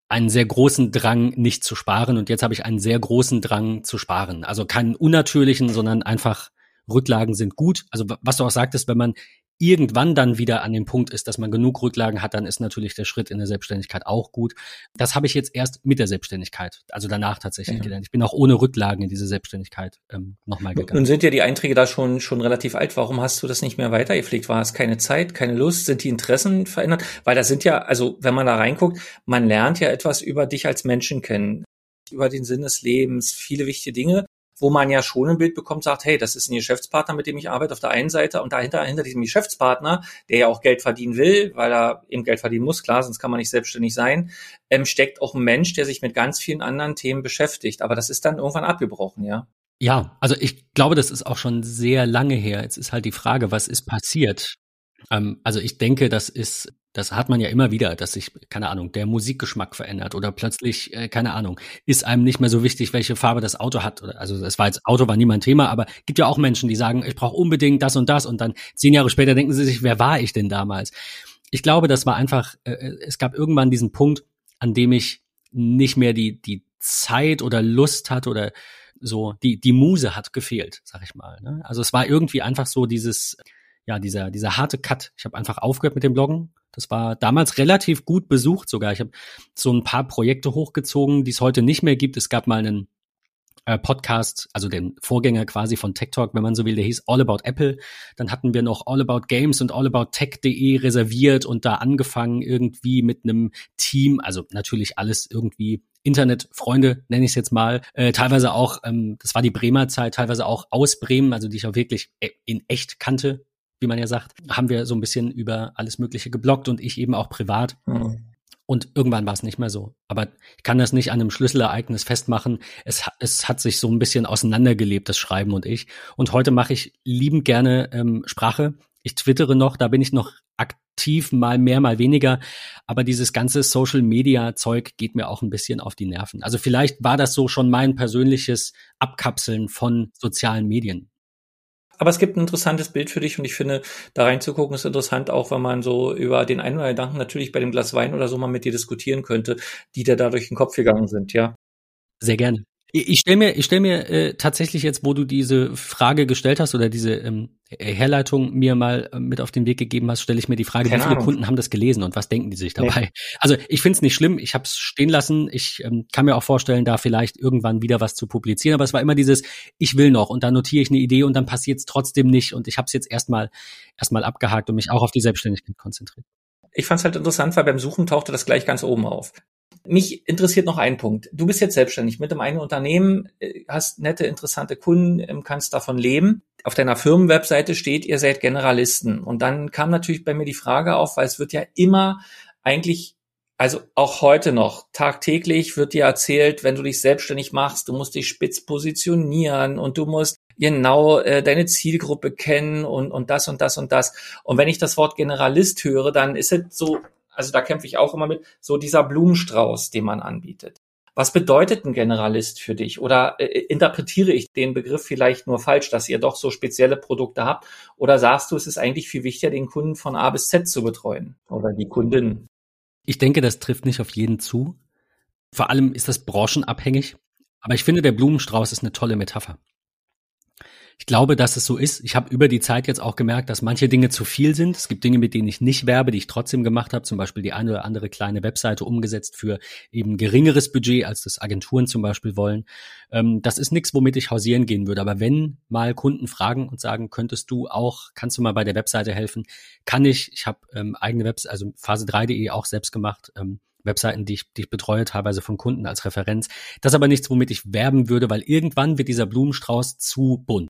einen sehr großen Drang, nicht zu sparen. Und jetzt habe ich einen sehr großen Drang zu sparen. Also keinen unnatürlichen, sondern einfach Rücklagen sind gut. Also was du auch sagtest, wenn man irgendwann dann wieder an dem Punkt ist, dass man genug Rücklagen hat, dann ist natürlich der Schritt in der Selbstständigkeit auch gut. Das habe ich jetzt erst mit der Selbstständigkeit, also danach tatsächlich ja. gelernt. Ich bin auch ohne Rücklagen in diese Selbstständigkeit ähm, nochmal gegangen. Nun sind ja die Einträge da schon schon relativ alt. Warum hast du das nicht mehr weitergepflegt? War es keine Zeit, keine Lust? Sind die Interessen verändert? Weil das sind ja, also wenn man da reinguckt, man lernt ja etwas über dich als Menschen kennen über den Sinn des Lebens, viele wichtige Dinge wo man ja schon ein Bild bekommt, sagt, hey, das ist ein Geschäftspartner, mit dem ich arbeite auf der einen Seite und dahinter, hinter diesem Geschäftspartner, der ja auch Geld verdienen will, weil er eben Geld verdienen muss, klar, sonst kann man nicht selbstständig sein, ähm, steckt auch ein Mensch, der sich mit ganz vielen anderen Themen beschäftigt. Aber das ist dann irgendwann abgebrochen, ja. Ja, also ich glaube, das ist auch schon sehr lange her. Jetzt ist halt die Frage, was ist passiert? Ähm, also ich denke, das ist das hat man ja immer wieder, dass sich, keine Ahnung, der Musikgeschmack verändert oder plötzlich, äh, keine Ahnung, ist einem nicht mehr so wichtig, welche Farbe das Auto hat. Oder, also das war jetzt, Auto war nie mein Thema, aber gibt ja auch Menschen, die sagen, ich brauche unbedingt das und das und dann zehn Jahre später denken sie sich, wer war ich denn damals? Ich glaube, das war einfach, äh, es gab irgendwann diesen Punkt, an dem ich nicht mehr die, die Zeit oder Lust hatte oder so, die, die Muse hat gefehlt, sag ich mal. Ne? Also es war irgendwie einfach so dieses, ja, dieser, dieser harte Cut. Ich habe einfach aufgehört mit dem Bloggen das war damals relativ gut besucht sogar. Ich habe so ein paar Projekte hochgezogen, die es heute nicht mehr gibt. Es gab mal einen äh, Podcast, also den Vorgänger quasi von Tech Talk, wenn man so will, der hieß All About Apple. Dann hatten wir noch All About Games und All About Tech.de reserviert und da angefangen irgendwie mit einem Team, also natürlich alles irgendwie Internetfreunde, nenne ich es jetzt mal, äh, teilweise auch, ähm, das war die Bremer Zeit, teilweise auch aus Bremen, also die ich auch wirklich äh, in echt kannte, wie man ja sagt, haben wir so ein bisschen über alles Mögliche geblockt und ich eben auch privat. Mhm. Und irgendwann war es nicht mehr so. Aber ich kann das nicht an einem Schlüsselereignis festmachen. Es, es hat sich so ein bisschen auseinandergelebt, das Schreiben und ich. Und heute mache ich liebend gerne ähm, Sprache. Ich twittere noch, da bin ich noch aktiv, mal mehr, mal weniger. Aber dieses ganze Social-Media-Zeug geht mir auch ein bisschen auf die Nerven. Also vielleicht war das so schon mein persönliches Abkapseln von sozialen Medien. Aber es gibt ein interessantes Bild für dich und ich finde, da reinzugucken ist interessant, auch wenn man so über den einen oder anderen Gedanken natürlich bei dem Glas Wein oder so mal mit dir diskutieren könnte, die dir da durch den Kopf gegangen sind, ja. Sehr gerne. Ich stelle mir, ich stell mir äh, tatsächlich jetzt, wo du diese Frage gestellt hast oder diese ähm, Herleitung mir mal äh, mit auf den Weg gegeben hast, stelle ich mir die Frage, Keine wie viele Ahnung. Kunden haben das gelesen und was denken die sich dabei? Nee. Also ich finde es nicht schlimm, ich habe es stehen lassen. Ich ähm, kann mir auch vorstellen, da vielleicht irgendwann wieder was zu publizieren, aber es war immer dieses, ich will noch und dann notiere ich eine Idee und dann passiert es trotzdem nicht und ich habe es jetzt erstmal erstmal abgehakt und mich auch auf die Selbstständigkeit konzentriert. Ich fand es halt interessant, weil beim Suchen tauchte das gleich ganz oben auf. Mich interessiert noch ein Punkt. Du bist jetzt selbstständig mit dem einen Unternehmen, äh, hast nette, interessante Kunden, ähm, kannst davon leben. Auf deiner Firmenwebseite steht, ihr seid Generalisten. Und dann kam natürlich bei mir die Frage auf, weil es wird ja immer eigentlich also auch heute noch, tagtäglich wird dir erzählt, wenn du dich selbstständig machst, du musst dich spitz positionieren und du musst genau äh, deine Zielgruppe kennen und, und das und das und das. Und wenn ich das Wort Generalist höre, dann ist es so also da kämpfe ich auch immer mit, so dieser Blumenstrauß, den man anbietet. Was bedeutet ein Generalist für dich? Oder äh, interpretiere ich den Begriff vielleicht nur falsch, dass ihr doch so spezielle Produkte habt? Oder sagst du, es ist eigentlich viel wichtiger, den Kunden von A bis Z zu betreuen oder die Kundin? Ich denke, das trifft nicht auf jeden zu. Vor allem ist das branchenabhängig. Aber ich finde, der Blumenstrauß ist eine tolle Metapher. Ich glaube, dass es so ist. Ich habe über die Zeit jetzt auch gemerkt, dass manche Dinge zu viel sind. Es gibt Dinge, mit denen ich nicht werbe, die ich trotzdem gemacht habe. Zum Beispiel die eine oder andere kleine Webseite umgesetzt für eben geringeres Budget, als das Agenturen zum Beispiel wollen. Ähm, das ist nichts, womit ich hausieren gehen würde. Aber wenn mal Kunden fragen und sagen, könntest du auch, kannst du mal bei der Webseite helfen, kann ich. Ich habe ähm, eigene Webseite, also phase3.de auch selbst gemacht. Ähm, Webseiten, die ich, die ich betreue, teilweise von Kunden als Referenz. Das ist aber nichts, womit ich werben würde, weil irgendwann wird dieser Blumenstrauß zu bunt.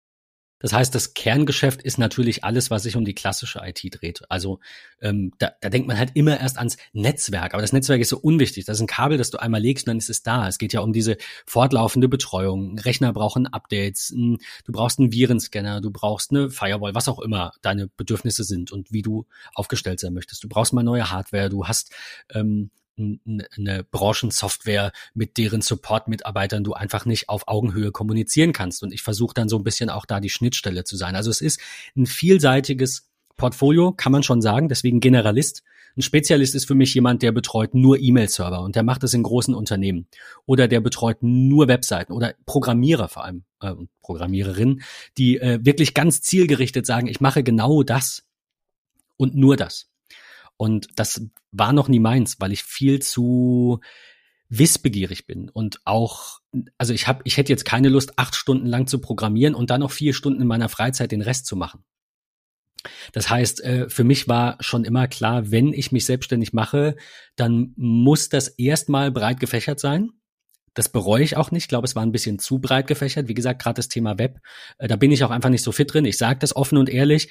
Das heißt, das Kerngeschäft ist natürlich alles, was sich um die klassische IT dreht. Also ähm, da, da denkt man halt immer erst ans Netzwerk, aber das Netzwerk ist so unwichtig. Das ist ein Kabel, das du einmal legst und dann ist es da. Es geht ja um diese fortlaufende Betreuung. Rechner brauchen Updates, du brauchst einen Virenscanner, du brauchst eine Firewall, was auch immer deine Bedürfnisse sind und wie du aufgestellt sein möchtest. Du brauchst mal neue Hardware, du hast ähm, eine Branchensoftware, mit deren Support-Mitarbeitern du einfach nicht auf Augenhöhe kommunizieren kannst. Und ich versuche dann so ein bisschen auch da die Schnittstelle zu sein. Also es ist ein vielseitiges Portfolio, kann man schon sagen, deswegen Generalist. Ein Spezialist ist für mich jemand, der betreut nur E-Mail-Server und der macht es in großen Unternehmen. Oder der betreut nur Webseiten oder Programmierer vor allem, äh, Programmiererinnen, die äh, wirklich ganz zielgerichtet sagen, ich mache genau das und nur das. Und das war noch nie meins, weil ich viel zu wissbegierig bin und auch, also ich habe, ich hätte jetzt keine Lust, acht Stunden lang zu programmieren und dann noch vier Stunden in meiner Freizeit den Rest zu machen. Das heißt, äh, für mich war schon immer klar, wenn ich mich selbstständig mache, dann muss das erstmal breit gefächert sein. Das bereue ich auch nicht. Ich glaube, es war ein bisschen zu breit gefächert. Wie gesagt, gerade das Thema Web, äh, da bin ich auch einfach nicht so fit drin. Ich sage das offen und ehrlich.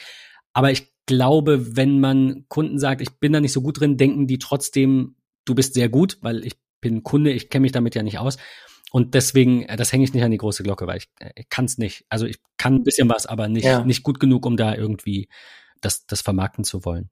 Aber ich glaube, wenn man Kunden sagt, ich bin da nicht so gut drin, denken die trotzdem, du bist sehr gut, weil ich bin Kunde, ich kenne mich damit ja nicht aus. Und deswegen, äh, das hänge ich nicht an die große Glocke, weil ich, äh, ich kann es nicht. Also ich kann ein bisschen was, aber nicht, ja. nicht gut genug, um da irgendwie das, das vermarkten zu wollen.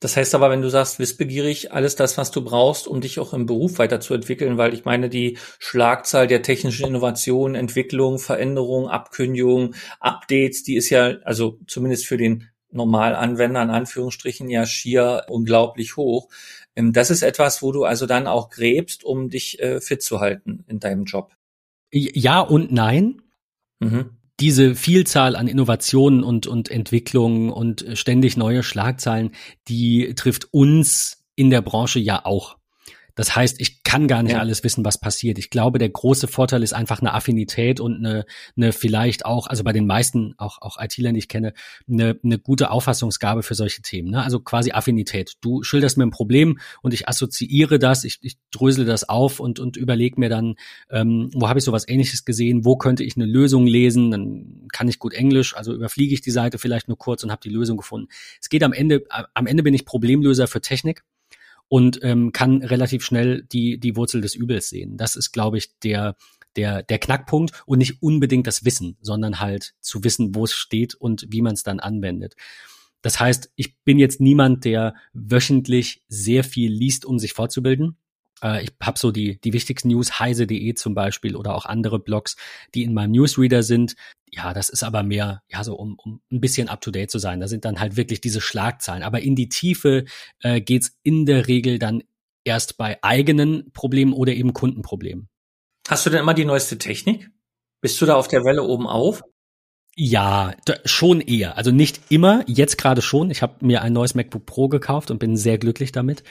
Das heißt aber, wenn du sagst, wissbegierig, alles das, was du brauchst, um dich auch im Beruf weiterzuentwickeln, weil ich meine, die Schlagzahl der technischen Innovationen, Entwicklung, Veränderung, Abkündigung, Updates, die ist ja, also zumindest für den Normalanwender in Anführungsstrichen ja schier unglaublich hoch. Ähm, das ist etwas, wo du also dann auch gräbst, um dich äh, fit zu halten in deinem Job. Ja und nein. Mhm diese Vielzahl an Innovationen und, und Entwicklungen und ständig neue Schlagzeilen, die trifft uns in der Branche ja auch. Das heißt, ich kann gar nicht ja. alles wissen, was passiert. Ich glaube, der große Vorteil ist einfach eine Affinität und eine, eine vielleicht auch, also bei den meisten, auch, auch IT-Lern, die ich kenne, eine, eine gute Auffassungsgabe für solche Themen. Ne? Also quasi Affinität. Du schilderst mir ein Problem und ich assoziiere das, ich, ich drösele das auf und, und überlege mir dann, ähm, wo habe ich sowas ähnliches gesehen, wo könnte ich eine Lösung lesen, dann kann ich gut Englisch, also überfliege ich die Seite vielleicht nur kurz und habe die Lösung gefunden. Es geht am Ende, am Ende bin ich Problemlöser für Technik und ähm, kann relativ schnell die, die Wurzel des Übels sehen. Das ist, glaube ich, der, der, der Knackpunkt und nicht unbedingt das Wissen, sondern halt zu wissen, wo es steht und wie man es dann anwendet. Das heißt, ich bin jetzt niemand, der wöchentlich sehr viel liest, um sich fortzubilden. Äh, ich habe so die, die wichtigsten News, heise.de zum Beispiel oder auch andere Blogs, die in meinem Newsreader sind. Ja, das ist aber mehr, ja, so um, um ein bisschen up to date zu sein. Da sind dann halt wirklich diese Schlagzeilen. Aber in die Tiefe äh, geht's in der Regel dann erst bei eigenen Problemen oder eben Kundenproblemen. Hast du denn immer die neueste Technik? Bist du da auf der Welle oben auf? Ja, schon eher. Also nicht immer, jetzt gerade schon. Ich habe mir ein neues MacBook Pro gekauft und bin sehr glücklich damit.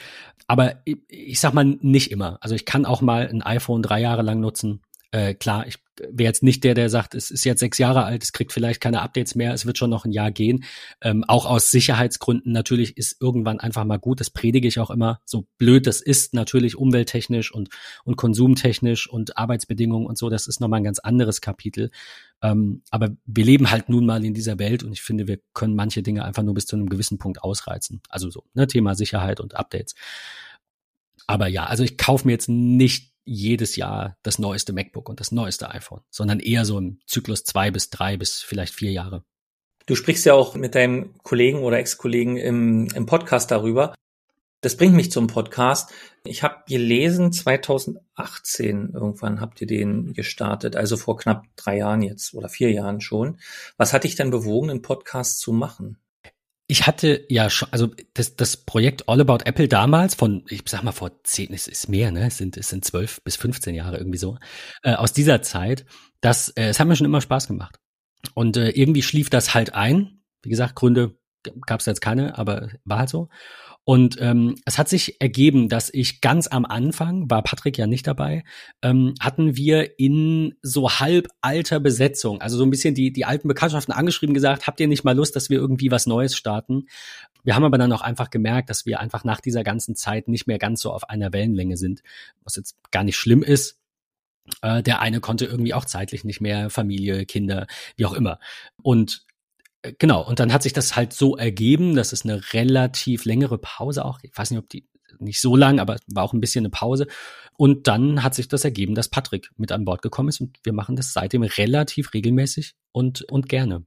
Aber ich, ich sag mal nicht immer. Also ich kann auch mal ein iPhone drei Jahre lang nutzen. Äh, klar, ich wäre jetzt nicht der, der sagt, es ist jetzt sechs Jahre alt, es kriegt vielleicht keine Updates mehr, es wird schon noch ein Jahr gehen. Ähm, auch aus Sicherheitsgründen natürlich ist irgendwann einfach mal gut, das predige ich auch immer, so blöd das ist, natürlich umwelttechnisch und, und konsumtechnisch und Arbeitsbedingungen und so, das ist nochmal ein ganz anderes Kapitel. Ähm, aber wir leben halt nun mal in dieser Welt und ich finde, wir können manche Dinge einfach nur bis zu einem gewissen Punkt ausreizen. Also so, ne, Thema Sicherheit und Updates. Aber ja, also ich kaufe mir jetzt nicht jedes Jahr das neueste MacBook und das neueste iPhone, sondern eher so im Zyklus zwei bis drei bis vielleicht vier Jahre. Du sprichst ja auch mit deinem Kollegen oder Ex-Kollegen im, im Podcast darüber. Das bringt mich zum Podcast. Ich habe gelesen, 2018 irgendwann habt ihr den gestartet, also vor knapp drei Jahren jetzt oder vier Jahren schon. Was hat dich denn bewogen, einen Podcast zu machen? Ich hatte ja schon, also das, das Projekt All About Apple damals von, ich sag mal vor zehn, es ist mehr, ne? Es sind, es sind zwölf bis 15 Jahre irgendwie so, äh, aus dieser Zeit, das, äh, es hat mir schon immer Spaß gemacht. Und äh, irgendwie schlief das halt ein. Wie gesagt, Gründe gab es jetzt keine, aber war halt so. Und ähm, es hat sich ergeben, dass ich ganz am Anfang, war Patrick ja nicht dabei, ähm, hatten wir in so halb alter Besetzung, also so ein bisschen die, die alten Bekanntschaften angeschrieben gesagt, habt ihr nicht mal Lust, dass wir irgendwie was Neues starten? Wir haben aber dann auch einfach gemerkt, dass wir einfach nach dieser ganzen Zeit nicht mehr ganz so auf einer Wellenlänge sind, was jetzt gar nicht schlimm ist. Äh, der eine konnte irgendwie auch zeitlich nicht mehr, Familie, Kinder, wie auch immer. Und genau, und dann hat sich das halt so ergeben, dass es eine relativ längere Pause auch, ich weiß nicht, ob die nicht so lang, aber war auch ein bisschen eine Pause. Und dann hat sich das ergeben, dass Patrick mit an Bord gekommen ist und wir machen das seitdem relativ regelmäßig und, und gerne.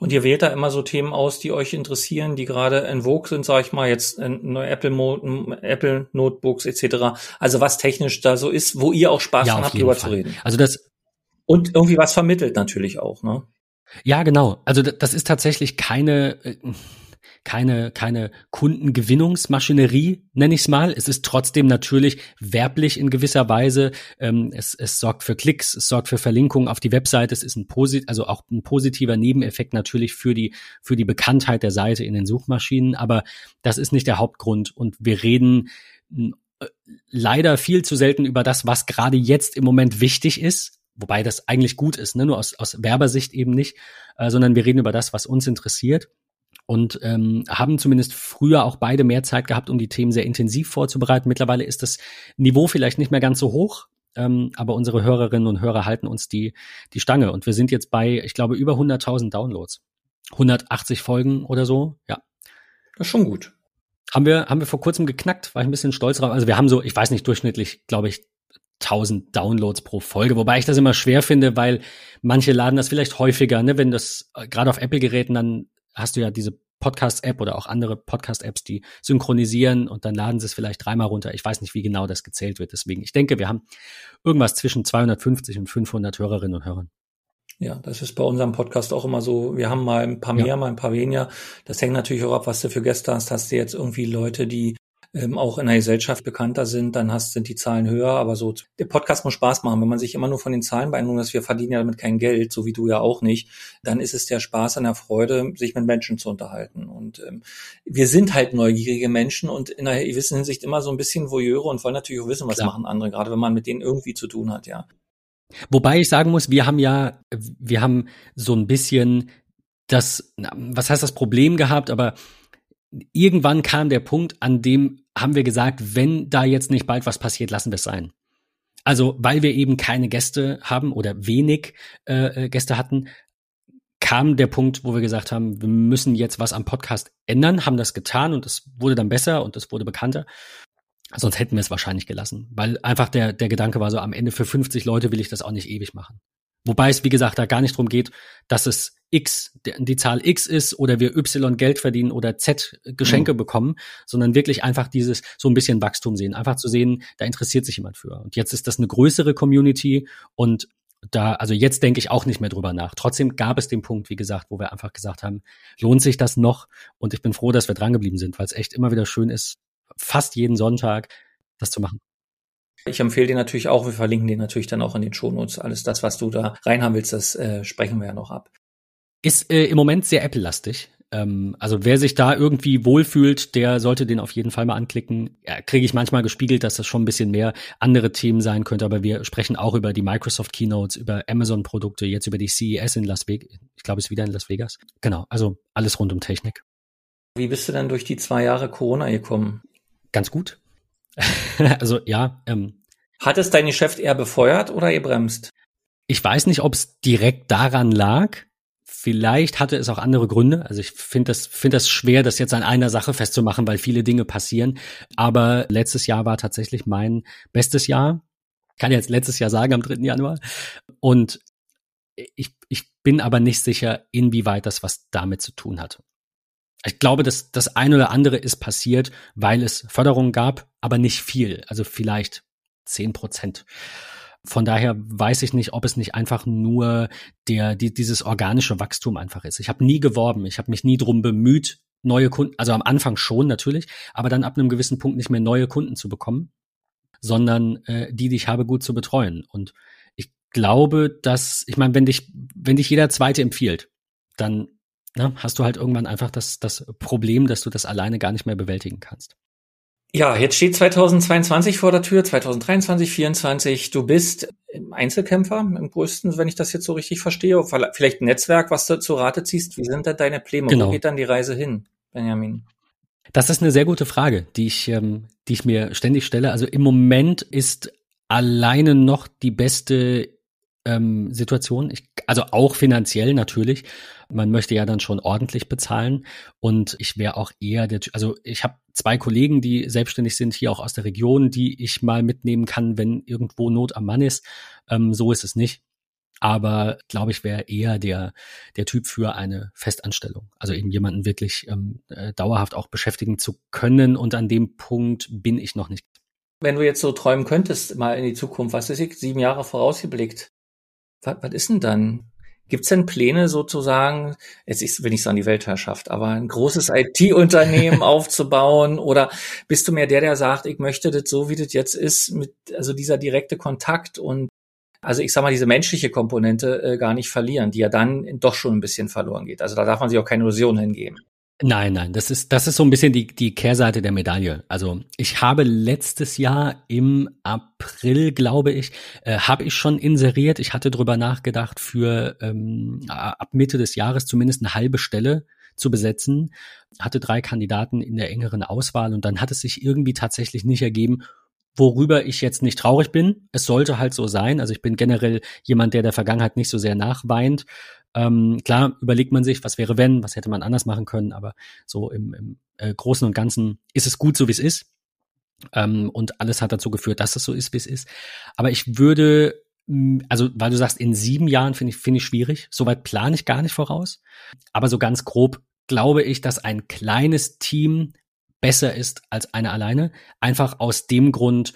Und ihr wählt da immer so Themen aus, die euch interessieren, die gerade in Vogue sind, sage ich mal, jetzt neue Apple, Apple Notebooks etc. Also was technisch da so ist, wo ihr auch Spaß ja, habt, drüber Fall. zu reden. Also das und irgendwie was vermittelt natürlich auch, ne? Ja, genau. Also das ist tatsächlich keine äh, keine, keine Kundengewinnungsmaschinerie, nenne ich es mal. Es ist trotzdem natürlich werblich in gewisser Weise. Ähm, es, es sorgt für Klicks, es sorgt für Verlinkungen auf die Webseite. Es ist ein posit also auch ein positiver Nebeneffekt natürlich für die, für die Bekanntheit der Seite in den Suchmaschinen. Aber das ist nicht der Hauptgrund. Und wir reden äh, leider viel zu selten über das, was gerade jetzt im Moment wichtig ist. Wobei das eigentlich gut ist, ne? nur aus, aus Werbersicht eben nicht, äh, sondern wir reden über das, was uns interessiert und ähm, haben zumindest früher auch beide mehr Zeit gehabt, um die Themen sehr intensiv vorzubereiten. Mittlerweile ist das Niveau vielleicht nicht mehr ganz so hoch, ähm, aber unsere Hörerinnen und Hörer halten uns die, die Stange. Und wir sind jetzt bei, ich glaube, über 100.000 Downloads. 180 Folgen oder so, ja. Das ist schon gut. Haben wir, haben wir vor kurzem geknackt, war ich ein bisschen stolz drauf. Also wir haben so, ich weiß nicht, durchschnittlich, glaube ich, 1000 Downloads pro Folge, wobei ich das immer schwer finde, weil manche laden das vielleicht häufiger, ne, wenn das äh, gerade auf Apple-Geräten dann hast du ja diese Podcast-App oder auch andere Podcast-Apps, die synchronisieren und dann laden sie es vielleicht dreimal runter. Ich weiß nicht, wie genau das gezählt wird. Deswegen, ich denke, wir haben irgendwas zwischen 250 und 500 Hörerinnen und Hörern. Ja, das ist bei unserem Podcast auch immer so. Wir haben mal ein paar mehr, ja. mal ein paar weniger. Das hängt natürlich auch ab, was du für Gäste hast. Hast du jetzt irgendwie Leute, die ähm, auch in der Gesellschaft bekannter sind, dann hast, sind die Zahlen höher. Aber so, der Podcast muss Spaß machen. Wenn man sich immer nur von den Zahlen beeindruckt, dass wir verdienen ja damit kein Geld, so wie du ja auch nicht, dann ist es der Spaß an der Freude, sich mit Menschen zu unterhalten. Und ähm, wir sind halt neugierige Menschen und in einer gewissen Hinsicht immer so ein bisschen Voyeure und wollen natürlich auch wissen, was Klar. machen andere, gerade wenn man mit denen irgendwie zu tun hat, ja. Wobei ich sagen muss, wir haben ja, wir haben so ein bisschen das, was heißt das Problem gehabt, aber irgendwann kam der Punkt, an dem haben wir gesagt, wenn da jetzt nicht bald was passiert, lassen wir es sein. Also, weil wir eben keine Gäste haben oder wenig äh, äh, Gäste hatten, kam der Punkt, wo wir gesagt haben, wir müssen jetzt was am Podcast ändern, haben das getan und es wurde dann besser und es wurde bekannter. Sonst hätten wir es wahrscheinlich gelassen, weil einfach der, der Gedanke war so, am Ende für 50 Leute will ich das auch nicht ewig machen. Wobei es, wie gesagt, da gar nicht drum geht, dass es X, die Zahl X ist oder wir Y Geld verdienen oder Z Geschenke mhm. bekommen, sondern wirklich einfach dieses so ein bisschen Wachstum sehen. Einfach zu sehen, da interessiert sich jemand für. Und jetzt ist das eine größere Community und da, also jetzt denke ich auch nicht mehr drüber nach. Trotzdem gab es den Punkt, wie gesagt, wo wir einfach gesagt haben, lohnt sich das noch? Und ich bin froh, dass wir drangeblieben sind, weil es echt immer wieder schön ist, fast jeden Sonntag das zu machen. Ich empfehle dir natürlich auch, wir verlinken dir natürlich dann auch in den Shownotes. Alles das, was du da reinhaben willst, das äh, sprechen wir ja noch ab. Ist äh, im Moment sehr Apple-lastig. Ähm, also wer sich da irgendwie wohlfühlt, der sollte den auf jeden Fall mal anklicken. Ja, Kriege ich manchmal gespiegelt, dass das schon ein bisschen mehr andere Themen sein könnte, aber wir sprechen auch über die Microsoft Keynotes, über Amazon-Produkte, jetzt über die CES in Las Vegas. Ich glaube, es ist wieder in Las Vegas. Genau, also alles rund um Technik. Wie bist du denn durch die zwei Jahre Corona gekommen? Ganz gut. also ja. Ähm, Hat es dein Geschäft eher befeuert oder gebremst? Ich weiß nicht, ob es direkt daran lag. Vielleicht hatte es auch andere Gründe. Also ich finde das, finde das schwer, das jetzt an einer Sache festzumachen, weil viele Dinge passieren. Aber letztes Jahr war tatsächlich mein bestes Jahr. Ich kann jetzt letztes Jahr sagen, am 3. Januar. Und ich, ich bin aber nicht sicher, inwieweit das was damit zu tun hat. Ich glaube, dass das ein oder andere ist passiert, weil es Förderung gab, aber nicht viel. Also vielleicht zehn Prozent. Von daher weiß ich nicht, ob es nicht einfach nur der, die, dieses organische Wachstum einfach ist. Ich habe nie geworben, ich habe mich nie drum bemüht, neue Kunden, also am Anfang schon natürlich, aber dann ab einem gewissen Punkt nicht mehr neue Kunden zu bekommen, sondern äh, die, die ich habe, gut zu betreuen. Und ich glaube, dass, ich meine, wenn dich, wenn dich jeder Zweite empfiehlt, dann na, hast du halt irgendwann einfach das, das Problem, dass du das alleine gar nicht mehr bewältigen kannst. Ja, jetzt steht 2022 vor der Tür, 2023, 2024. Du bist Einzelkämpfer im größten, wenn ich das jetzt so richtig verstehe. Vielleicht ein Netzwerk, was du zu Rate ziehst. Wie sind denn deine Pläne? Genau. Wo geht dann die Reise hin, Benjamin? Das ist eine sehr gute Frage, die ich, ähm, die ich mir ständig stelle. Also im Moment ist alleine noch die beste ähm, Situation. Ich, also auch finanziell natürlich. Man möchte ja dann schon ordentlich bezahlen. Und ich wäre auch eher der, also ich habe zwei Kollegen, die selbstständig sind, hier auch aus der Region, die ich mal mitnehmen kann, wenn irgendwo Not am Mann ist. Ähm, so ist es nicht. Aber glaube ich, wäre eher der, der Typ für eine Festanstellung. Also eben jemanden wirklich ähm, äh, dauerhaft auch beschäftigen zu können. Und an dem Punkt bin ich noch nicht. Wenn du jetzt so träumen könntest, mal in die Zukunft, was ist sieben Jahre vorausgeblickt? Was, was ist denn dann? Gibt es denn Pläne sozusagen, jetzt ist, will ich so an die Weltherrschaft, aber ein großes IT-Unternehmen aufzubauen? Oder bist du mehr der, der sagt, ich möchte das so, wie das jetzt ist, mit, also dieser direkte Kontakt und also ich sag mal, diese menschliche Komponente äh, gar nicht verlieren, die ja dann doch schon ein bisschen verloren geht. Also da darf man sich auch keine Illusion hingeben. Nein, nein, das ist, das ist so ein bisschen die, die Kehrseite der Medaille. Also ich habe letztes Jahr im April, glaube ich, äh, habe ich schon inseriert. Ich hatte drüber nachgedacht, für ähm, ab Mitte des Jahres zumindest eine halbe Stelle zu besetzen. Hatte drei Kandidaten in der engeren Auswahl und dann hat es sich irgendwie tatsächlich nicht ergeben worüber ich jetzt nicht traurig bin. Es sollte halt so sein. Also ich bin generell jemand, der der Vergangenheit nicht so sehr nachweint. Ähm, klar überlegt man sich, was wäre wenn, was hätte man anders machen können, aber so im, im äh, Großen und Ganzen ist es gut, so wie es ist. Ähm, und alles hat dazu geführt, dass es so ist, wie es ist. Aber ich würde, also weil du sagst, in sieben Jahren finde ich, finde ich schwierig. Soweit plane ich gar nicht voraus. Aber so ganz grob glaube ich, dass ein kleines Team besser ist als eine alleine. Einfach aus dem Grund,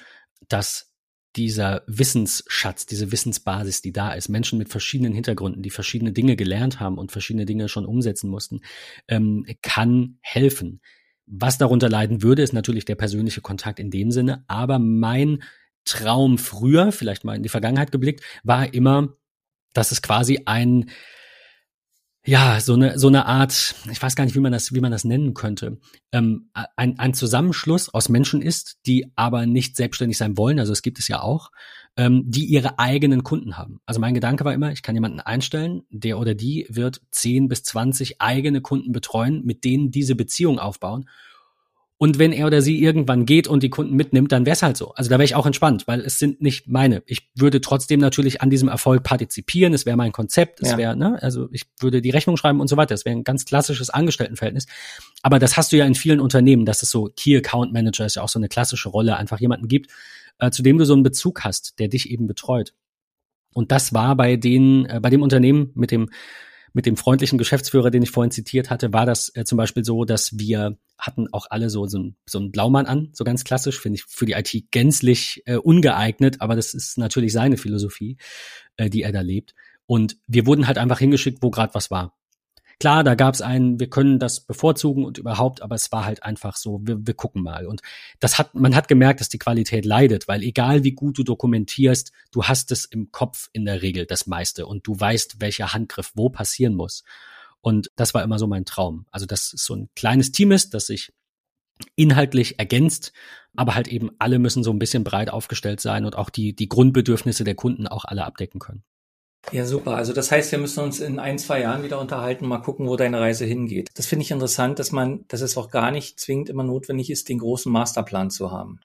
dass dieser Wissensschatz, diese Wissensbasis, die da ist, Menschen mit verschiedenen Hintergründen, die verschiedene Dinge gelernt haben und verschiedene Dinge schon umsetzen mussten, ähm, kann helfen. Was darunter leiden würde, ist natürlich der persönliche Kontakt in dem Sinne, aber mein Traum früher, vielleicht mal in die Vergangenheit geblickt, war immer, dass es quasi ein ja, so eine, so eine Art, ich weiß gar nicht, wie man das, wie man das nennen könnte, ähm, ein, ein Zusammenschluss aus Menschen ist, die aber nicht selbstständig sein wollen, also es gibt es ja auch, ähm, die ihre eigenen Kunden haben. Also mein Gedanke war immer, ich kann jemanden einstellen, der oder die wird 10 bis 20 eigene Kunden betreuen, mit denen diese Beziehung aufbauen und wenn er oder sie irgendwann geht und die Kunden mitnimmt, dann wäre es halt so. Also da wäre ich auch entspannt, weil es sind nicht meine. Ich würde trotzdem natürlich an diesem Erfolg partizipieren. Es wäre mein Konzept. Es ja. wäre, ne, also ich würde die Rechnung schreiben und so weiter. Es wäre ein ganz klassisches Angestelltenverhältnis. Aber das hast du ja in vielen Unternehmen, dass es so Key Account Manager ist ja auch so eine klassische Rolle, einfach jemanden gibt, äh, zu dem du so einen Bezug hast, der dich eben betreut. Und das war bei den, äh, bei dem Unternehmen mit dem mit dem freundlichen Geschäftsführer, den ich vorhin zitiert hatte, war das äh, zum Beispiel so, dass wir hatten auch alle so, so, ein, so einen Blaumann an, so ganz klassisch, finde ich für die IT gänzlich äh, ungeeignet, aber das ist natürlich seine Philosophie, äh, die er da lebt. Und wir wurden halt einfach hingeschickt, wo gerade was war. Klar, da gab es einen, wir können das bevorzugen und überhaupt, aber es war halt einfach so, wir, wir gucken mal. Und das hat, man hat gemerkt, dass die Qualität leidet, weil egal wie gut du dokumentierst, du hast es im Kopf in der Regel das meiste und du weißt, welcher Handgriff wo passieren muss. Und das war immer so mein Traum. Also, dass es so ein kleines Team ist, das sich inhaltlich ergänzt, aber halt eben alle müssen so ein bisschen breit aufgestellt sein und auch die, die Grundbedürfnisse der Kunden auch alle abdecken können. Ja, super. Also das heißt, wir müssen uns in ein, zwei Jahren wieder unterhalten, mal gucken, wo deine Reise hingeht. Das finde ich interessant, dass man, dass es auch gar nicht zwingend immer notwendig ist, den großen Masterplan zu haben.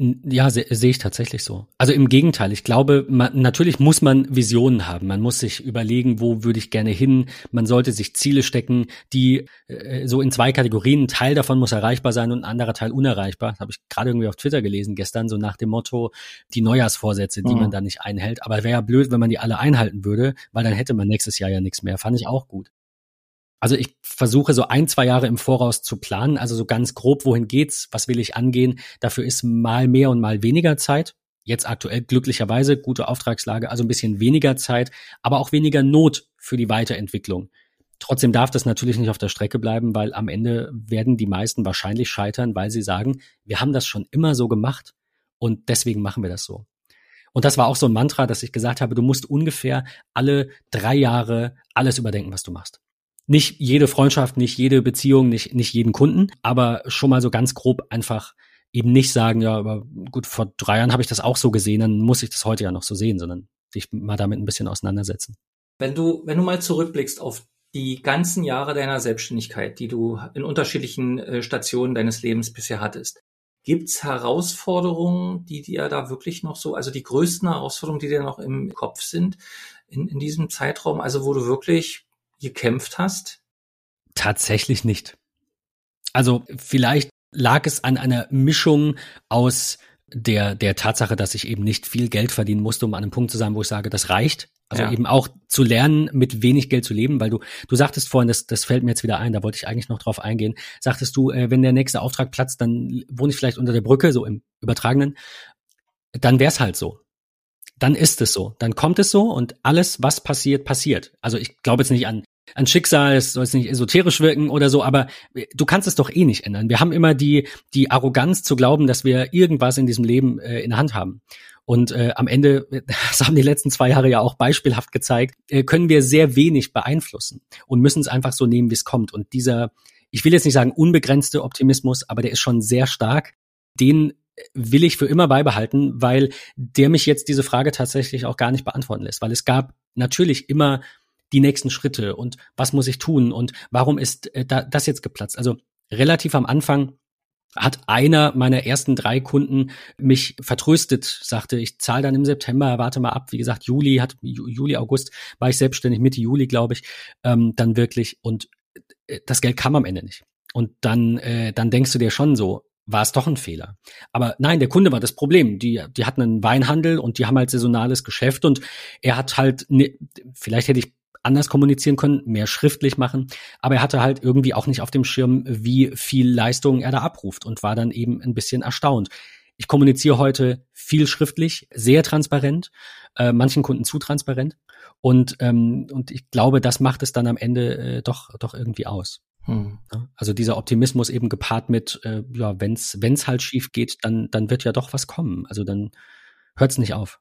Ja, sehe seh ich tatsächlich so. Also im Gegenteil, ich glaube, man, natürlich muss man Visionen haben. Man muss sich überlegen, wo würde ich gerne hin. Man sollte sich Ziele stecken, die äh, so in zwei Kategorien. Ein Teil davon muss erreichbar sein und ein anderer Teil unerreichbar. Das habe ich gerade irgendwie auf Twitter gelesen gestern, so nach dem Motto, die Neujahrsvorsätze, die mhm. man da nicht einhält. Aber wäre ja blöd, wenn man die alle einhalten würde, weil dann hätte man nächstes Jahr ja nichts mehr. Fand ich auch gut. Also ich versuche so ein, zwei Jahre im Voraus zu planen, also so ganz grob, wohin geht's, was will ich angehen. Dafür ist mal mehr und mal weniger Zeit. Jetzt aktuell glücklicherweise gute Auftragslage, also ein bisschen weniger Zeit, aber auch weniger Not für die Weiterentwicklung. Trotzdem darf das natürlich nicht auf der Strecke bleiben, weil am Ende werden die meisten wahrscheinlich scheitern, weil sie sagen, wir haben das schon immer so gemacht und deswegen machen wir das so. Und das war auch so ein Mantra, dass ich gesagt habe, du musst ungefähr alle drei Jahre alles überdenken, was du machst. Nicht jede Freundschaft, nicht jede Beziehung, nicht, nicht jeden Kunden, aber schon mal so ganz grob einfach eben nicht sagen, ja, aber gut, vor drei Jahren habe ich das auch so gesehen, dann muss ich das heute ja noch so sehen, sondern sich mal damit ein bisschen auseinandersetzen. Wenn du, wenn du mal zurückblickst auf die ganzen Jahre deiner Selbstständigkeit, die du in unterschiedlichen äh, Stationen deines Lebens bisher hattest, gibt's Herausforderungen, die dir da wirklich noch so, also die größten Herausforderungen, die dir noch im Kopf sind in, in diesem Zeitraum, also wo du wirklich gekämpft hast? Tatsächlich nicht. Also vielleicht lag es an einer Mischung aus der, der Tatsache, dass ich eben nicht viel Geld verdienen musste, um an einem Punkt zu sein, wo ich sage, das reicht. Also ja. eben auch zu lernen, mit wenig Geld zu leben, weil du, du sagtest vorhin, das, das fällt mir jetzt wieder ein, da wollte ich eigentlich noch drauf eingehen, sagtest du, äh, wenn der nächste Auftrag platzt, dann wohne ich vielleicht unter der Brücke, so im Übertragenen, dann wär's halt so. Dann ist es so. Dann kommt es so und alles, was passiert, passiert. Also ich glaube jetzt nicht an an Schicksal, es soll jetzt nicht esoterisch wirken oder so, aber du kannst es doch eh nicht ändern. Wir haben immer die, die Arroganz zu glauben, dass wir irgendwas in diesem Leben äh, in der Hand haben. Und äh, am Ende, das haben die letzten zwei Jahre ja auch beispielhaft gezeigt, äh, können wir sehr wenig beeinflussen und müssen es einfach so nehmen, wie es kommt. Und dieser, ich will jetzt nicht sagen unbegrenzte Optimismus, aber der ist schon sehr stark. Den will ich für immer beibehalten, weil der mich jetzt diese Frage tatsächlich auch gar nicht beantworten lässt, weil es gab natürlich immer die nächsten Schritte und was muss ich tun und warum ist äh, da, das jetzt geplatzt? Also relativ am Anfang hat einer meiner ersten drei Kunden mich vertröstet, sagte, ich zahle dann im September, warte mal ab. Wie gesagt, Juli hat Juli, August war ich selbstständig, Mitte Juli, glaube ich, ähm, dann wirklich und äh, das Geld kam am Ende nicht. Und dann, äh, dann denkst du dir schon so, war es doch ein Fehler. Aber nein, der Kunde war das Problem. Die, die hatten einen Weinhandel und die haben halt saisonales Geschäft und er hat halt, ne, vielleicht hätte ich anders kommunizieren können, mehr schriftlich machen. Aber er hatte halt irgendwie auch nicht auf dem Schirm, wie viel Leistung er da abruft und war dann eben ein bisschen erstaunt. Ich kommuniziere heute viel schriftlich, sehr transparent, äh, manchen Kunden zu transparent. Und, ähm, und ich glaube, das macht es dann am Ende äh, doch, doch irgendwie aus. Hm. Also dieser Optimismus eben gepaart mit, äh, ja, wenn's wenn's halt schief geht, dann, dann wird ja doch was kommen. Also dann hört's nicht auf.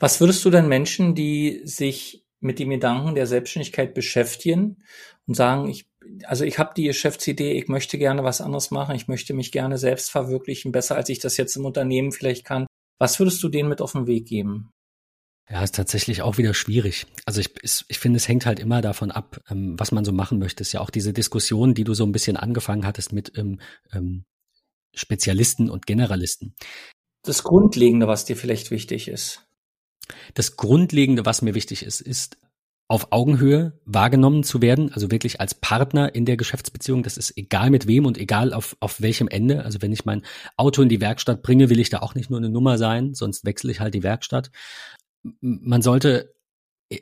Was würdest du denn Menschen, die sich mit dem Gedanken der Selbstständigkeit beschäftigen und sagen, ich, also ich habe die Geschäftsidee, ich möchte gerne was anderes machen, ich möchte mich gerne selbst verwirklichen, besser als ich das jetzt im Unternehmen vielleicht kann. Was würdest du denen mit auf den Weg geben? Ja, ist tatsächlich auch wieder schwierig. Also ich, ich finde, es hängt halt immer davon ab, ähm, was man so machen möchte. Ist ja auch diese Diskussion, die du so ein bisschen angefangen hattest mit ähm, ähm, Spezialisten und Generalisten. Das Grundlegende, was dir vielleicht wichtig ist. Das Grundlegende, was mir wichtig ist, ist auf Augenhöhe wahrgenommen zu werden, also wirklich als Partner in der Geschäftsbeziehung. Das ist egal mit wem und egal auf, auf welchem Ende. Also wenn ich mein Auto in die Werkstatt bringe, will ich da auch nicht nur eine Nummer sein, sonst wechsle ich halt die Werkstatt. Man sollte äh,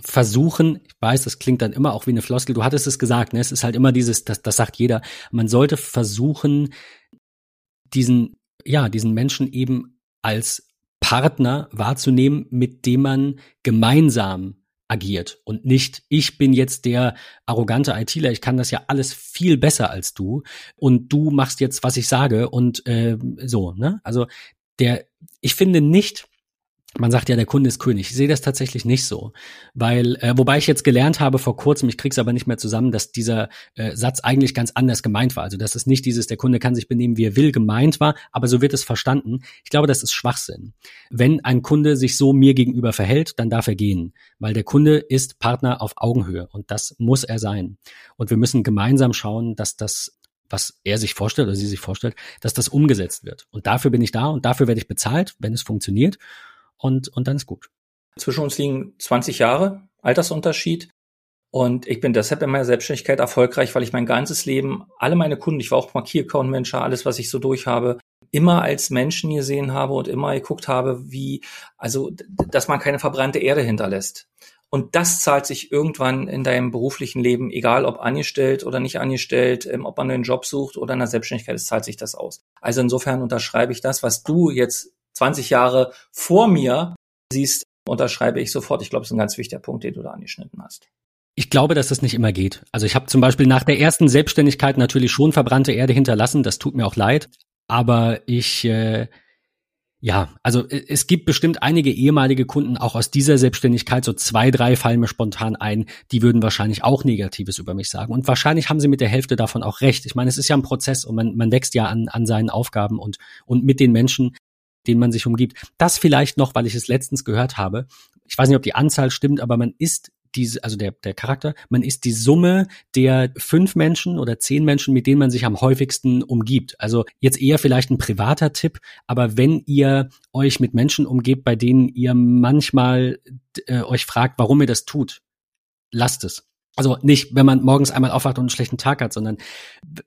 versuchen, ich weiß, das klingt dann immer auch wie eine Floskel, du hattest es gesagt, ne? es ist halt immer dieses, das, das sagt jeder, man sollte versuchen, diesen, ja, diesen Menschen eben als Partner wahrzunehmen, mit dem man gemeinsam agiert und nicht, ich bin jetzt der arrogante ITler, ich kann das ja alles viel besser als du und du machst jetzt, was ich sage und äh, so, ne? Also der, ich finde nicht, man sagt ja, der Kunde ist König. Ich sehe das tatsächlich nicht so, weil äh, wobei ich jetzt gelernt habe vor kurzem, ich krieg's aber nicht mehr zusammen, dass dieser äh, Satz eigentlich ganz anders gemeint war. Also dass es nicht dieses, der Kunde kann sich benehmen, wie er will, gemeint war, aber so wird es verstanden. Ich glaube, das ist Schwachsinn. Wenn ein Kunde sich so mir gegenüber verhält, dann darf er gehen, weil der Kunde ist Partner auf Augenhöhe und das muss er sein. Und wir müssen gemeinsam schauen, dass das was er sich vorstellt oder sie sich vorstellt, dass das umgesetzt wird. Und dafür bin ich da und dafür werde ich bezahlt, wenn es funktioniert und, und dann ist gut. Zwischen uns liegen 20 Jahre Altersunterschied. Und ich bin deshalb in meiner Selbstständigkeit erfolgreich, weil ich mein ganzes Leben, alle meine Kunden, ich war auch Markiercount-Manager, alles, was ich so durch habe, immer als Menschen gesehen habe und immer geguckt habe, wie, also, dass man keine verbrannte Erde hinterlässt. Und das zahlt sich irgendwann in deinem beruflichen Leben, egal ob angestellt oder nicht angestellt, ähm, ob man einen Job sucht oder in der Selbstständigkeit, es zahlt sich das aus. Also insofern unterschreibe ich das, was du jetzt 20 Jahre vor mir siehst, unterschreibe ich sofort. Ich glaube, es ist ein ganz wichtiger Punkt, den du da angeschnitten hast. Ich glaube, dass das nicht immer geht. Also ich habe zum Beispiel nach der ersten Selbstständigkeit natürlich schon verbrannte Erde hinterlassen. Das tut mir auch leid. Aber ich, äh, Ja, also es gibt bestimmt einige ehemalige Kunden auch aus dieser Selbstständigkeit, so zwei, drei fallen mir spontan ein, die würden wahrscheinlich auch Negatives über mich sagen. Und wahrscheinlich haben sie mit der Hälfte davon auch recht. Ich meine, es ist ja ein Prozess und man, man wächst ja an, an seinen Aufgaben und, und mit den Menschen, denen man sich umgibt. Das vielleicht noch, weil ich es letztens gehört habe. Ich weiß nicht, ob die Anzahl stimmt, aber man ist diese, also der, der Charakter, man ist die Summe der fünf Menschen oder zehn Menschen, mit denen man sich am häufigsten umgibt. Also jetzt eher vielleicht ein privater Tipp, aber wenn ihr euch mit Menschen umgebt, bei denen ihr manchmal äh, euch fragt, warum ihr das tut, lasst es. Also nicht, wenn man morgens einmal aufwacht und einen schlechten Tag hat, sondern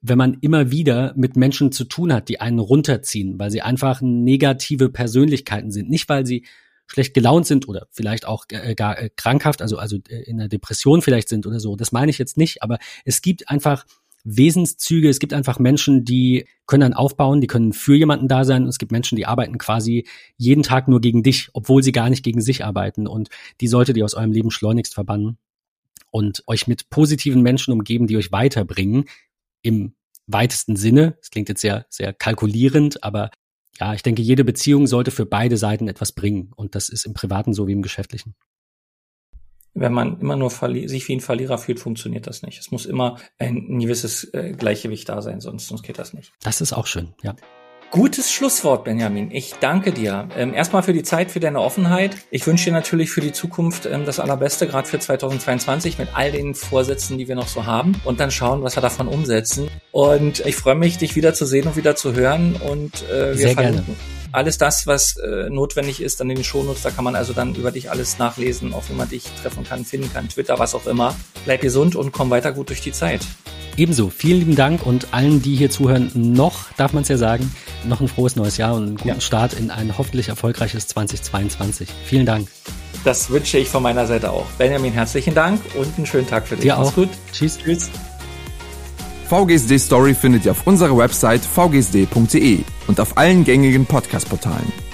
wenn man immer wieder mit Menschen zu tun hat, die einen runterziehen, weil sie einfach negative Persönlichkeiten sind. Nicht, weil sie schlecht gelaunt sind oder vielleicht auch äh, gar äh, krankhaft, also, also äh, in einer Depression vielleicht sind oder so. Das meine ich jetzt nicht, aber es gibt einfach Wesenszüge, es gibt einfach Menschen, die können dann aufbauen, die können für jemanden da sein und es gibt Menschen, die arbeiten quasi jeden Tag nur gegen dich, obwohl sie gar nicht gegen sich arbeiten und die solltet ihr aus eurem Leben schleunigst verbannen und euch mit positiven Menschen umgeben, die euch weiterbringen im weitesten Sinne. Das klingt jetzt sehr, sehr kalkulierend, aber ja, ich denke, jede Beziehung sollte für beide Seiten etwas bringen. Und das ist im Privaten so wie im Geschäftlichen. Wenn man immer nur sich wie ein Verlierer fühlt, funktioniert das nicht. Es muss immer ein gewisses äh, Gleichgewicht da sein, sonst, sonst geht das nicht. Das ist auch schön, ja. Gutes Schlusswort, Benjamin. Ich danke dir. Ähm, erstmal für die Zeit, für deine Offenheit. Ich wünsche dir natürlich für die Zukunft ähm, das Allerbeste, gerade für 2022 mit all den Vorsätzen, die wir noch so haben. Und dann schauen, was wir davon umsetzen. Und ich freue mich, dich wieder zu sehen und wieder zu hören. Und äh, wir Sehr gerne. alles das, was äh, notwendig ist, dann in den Shownotes. Da kann man also dann über dich alles nachlesen, auch wie man dich treffen kann, finden kann, Twitter, was auch immer. Bleib gesund und komm weiter gut durch die Zeit. Ebenso, vielen lieben Dank und allen, die hier zuhören, noch, darf man es ja sagen, noch ein frohes neues Jahr und einen guten ja. Start in ein hoffentlich erfolgreiches 2022. Vielen Dank. Das wünsche ich von meiner Seite auch. Benjamin, herzlichen Dank und einen schönen Tag für dich. Dir auch. gut. Tschüss. Tschüss. VGSD Story findet ihr auf unserer Website vgsd.de und auf allen gängigen Podcast-Portalen.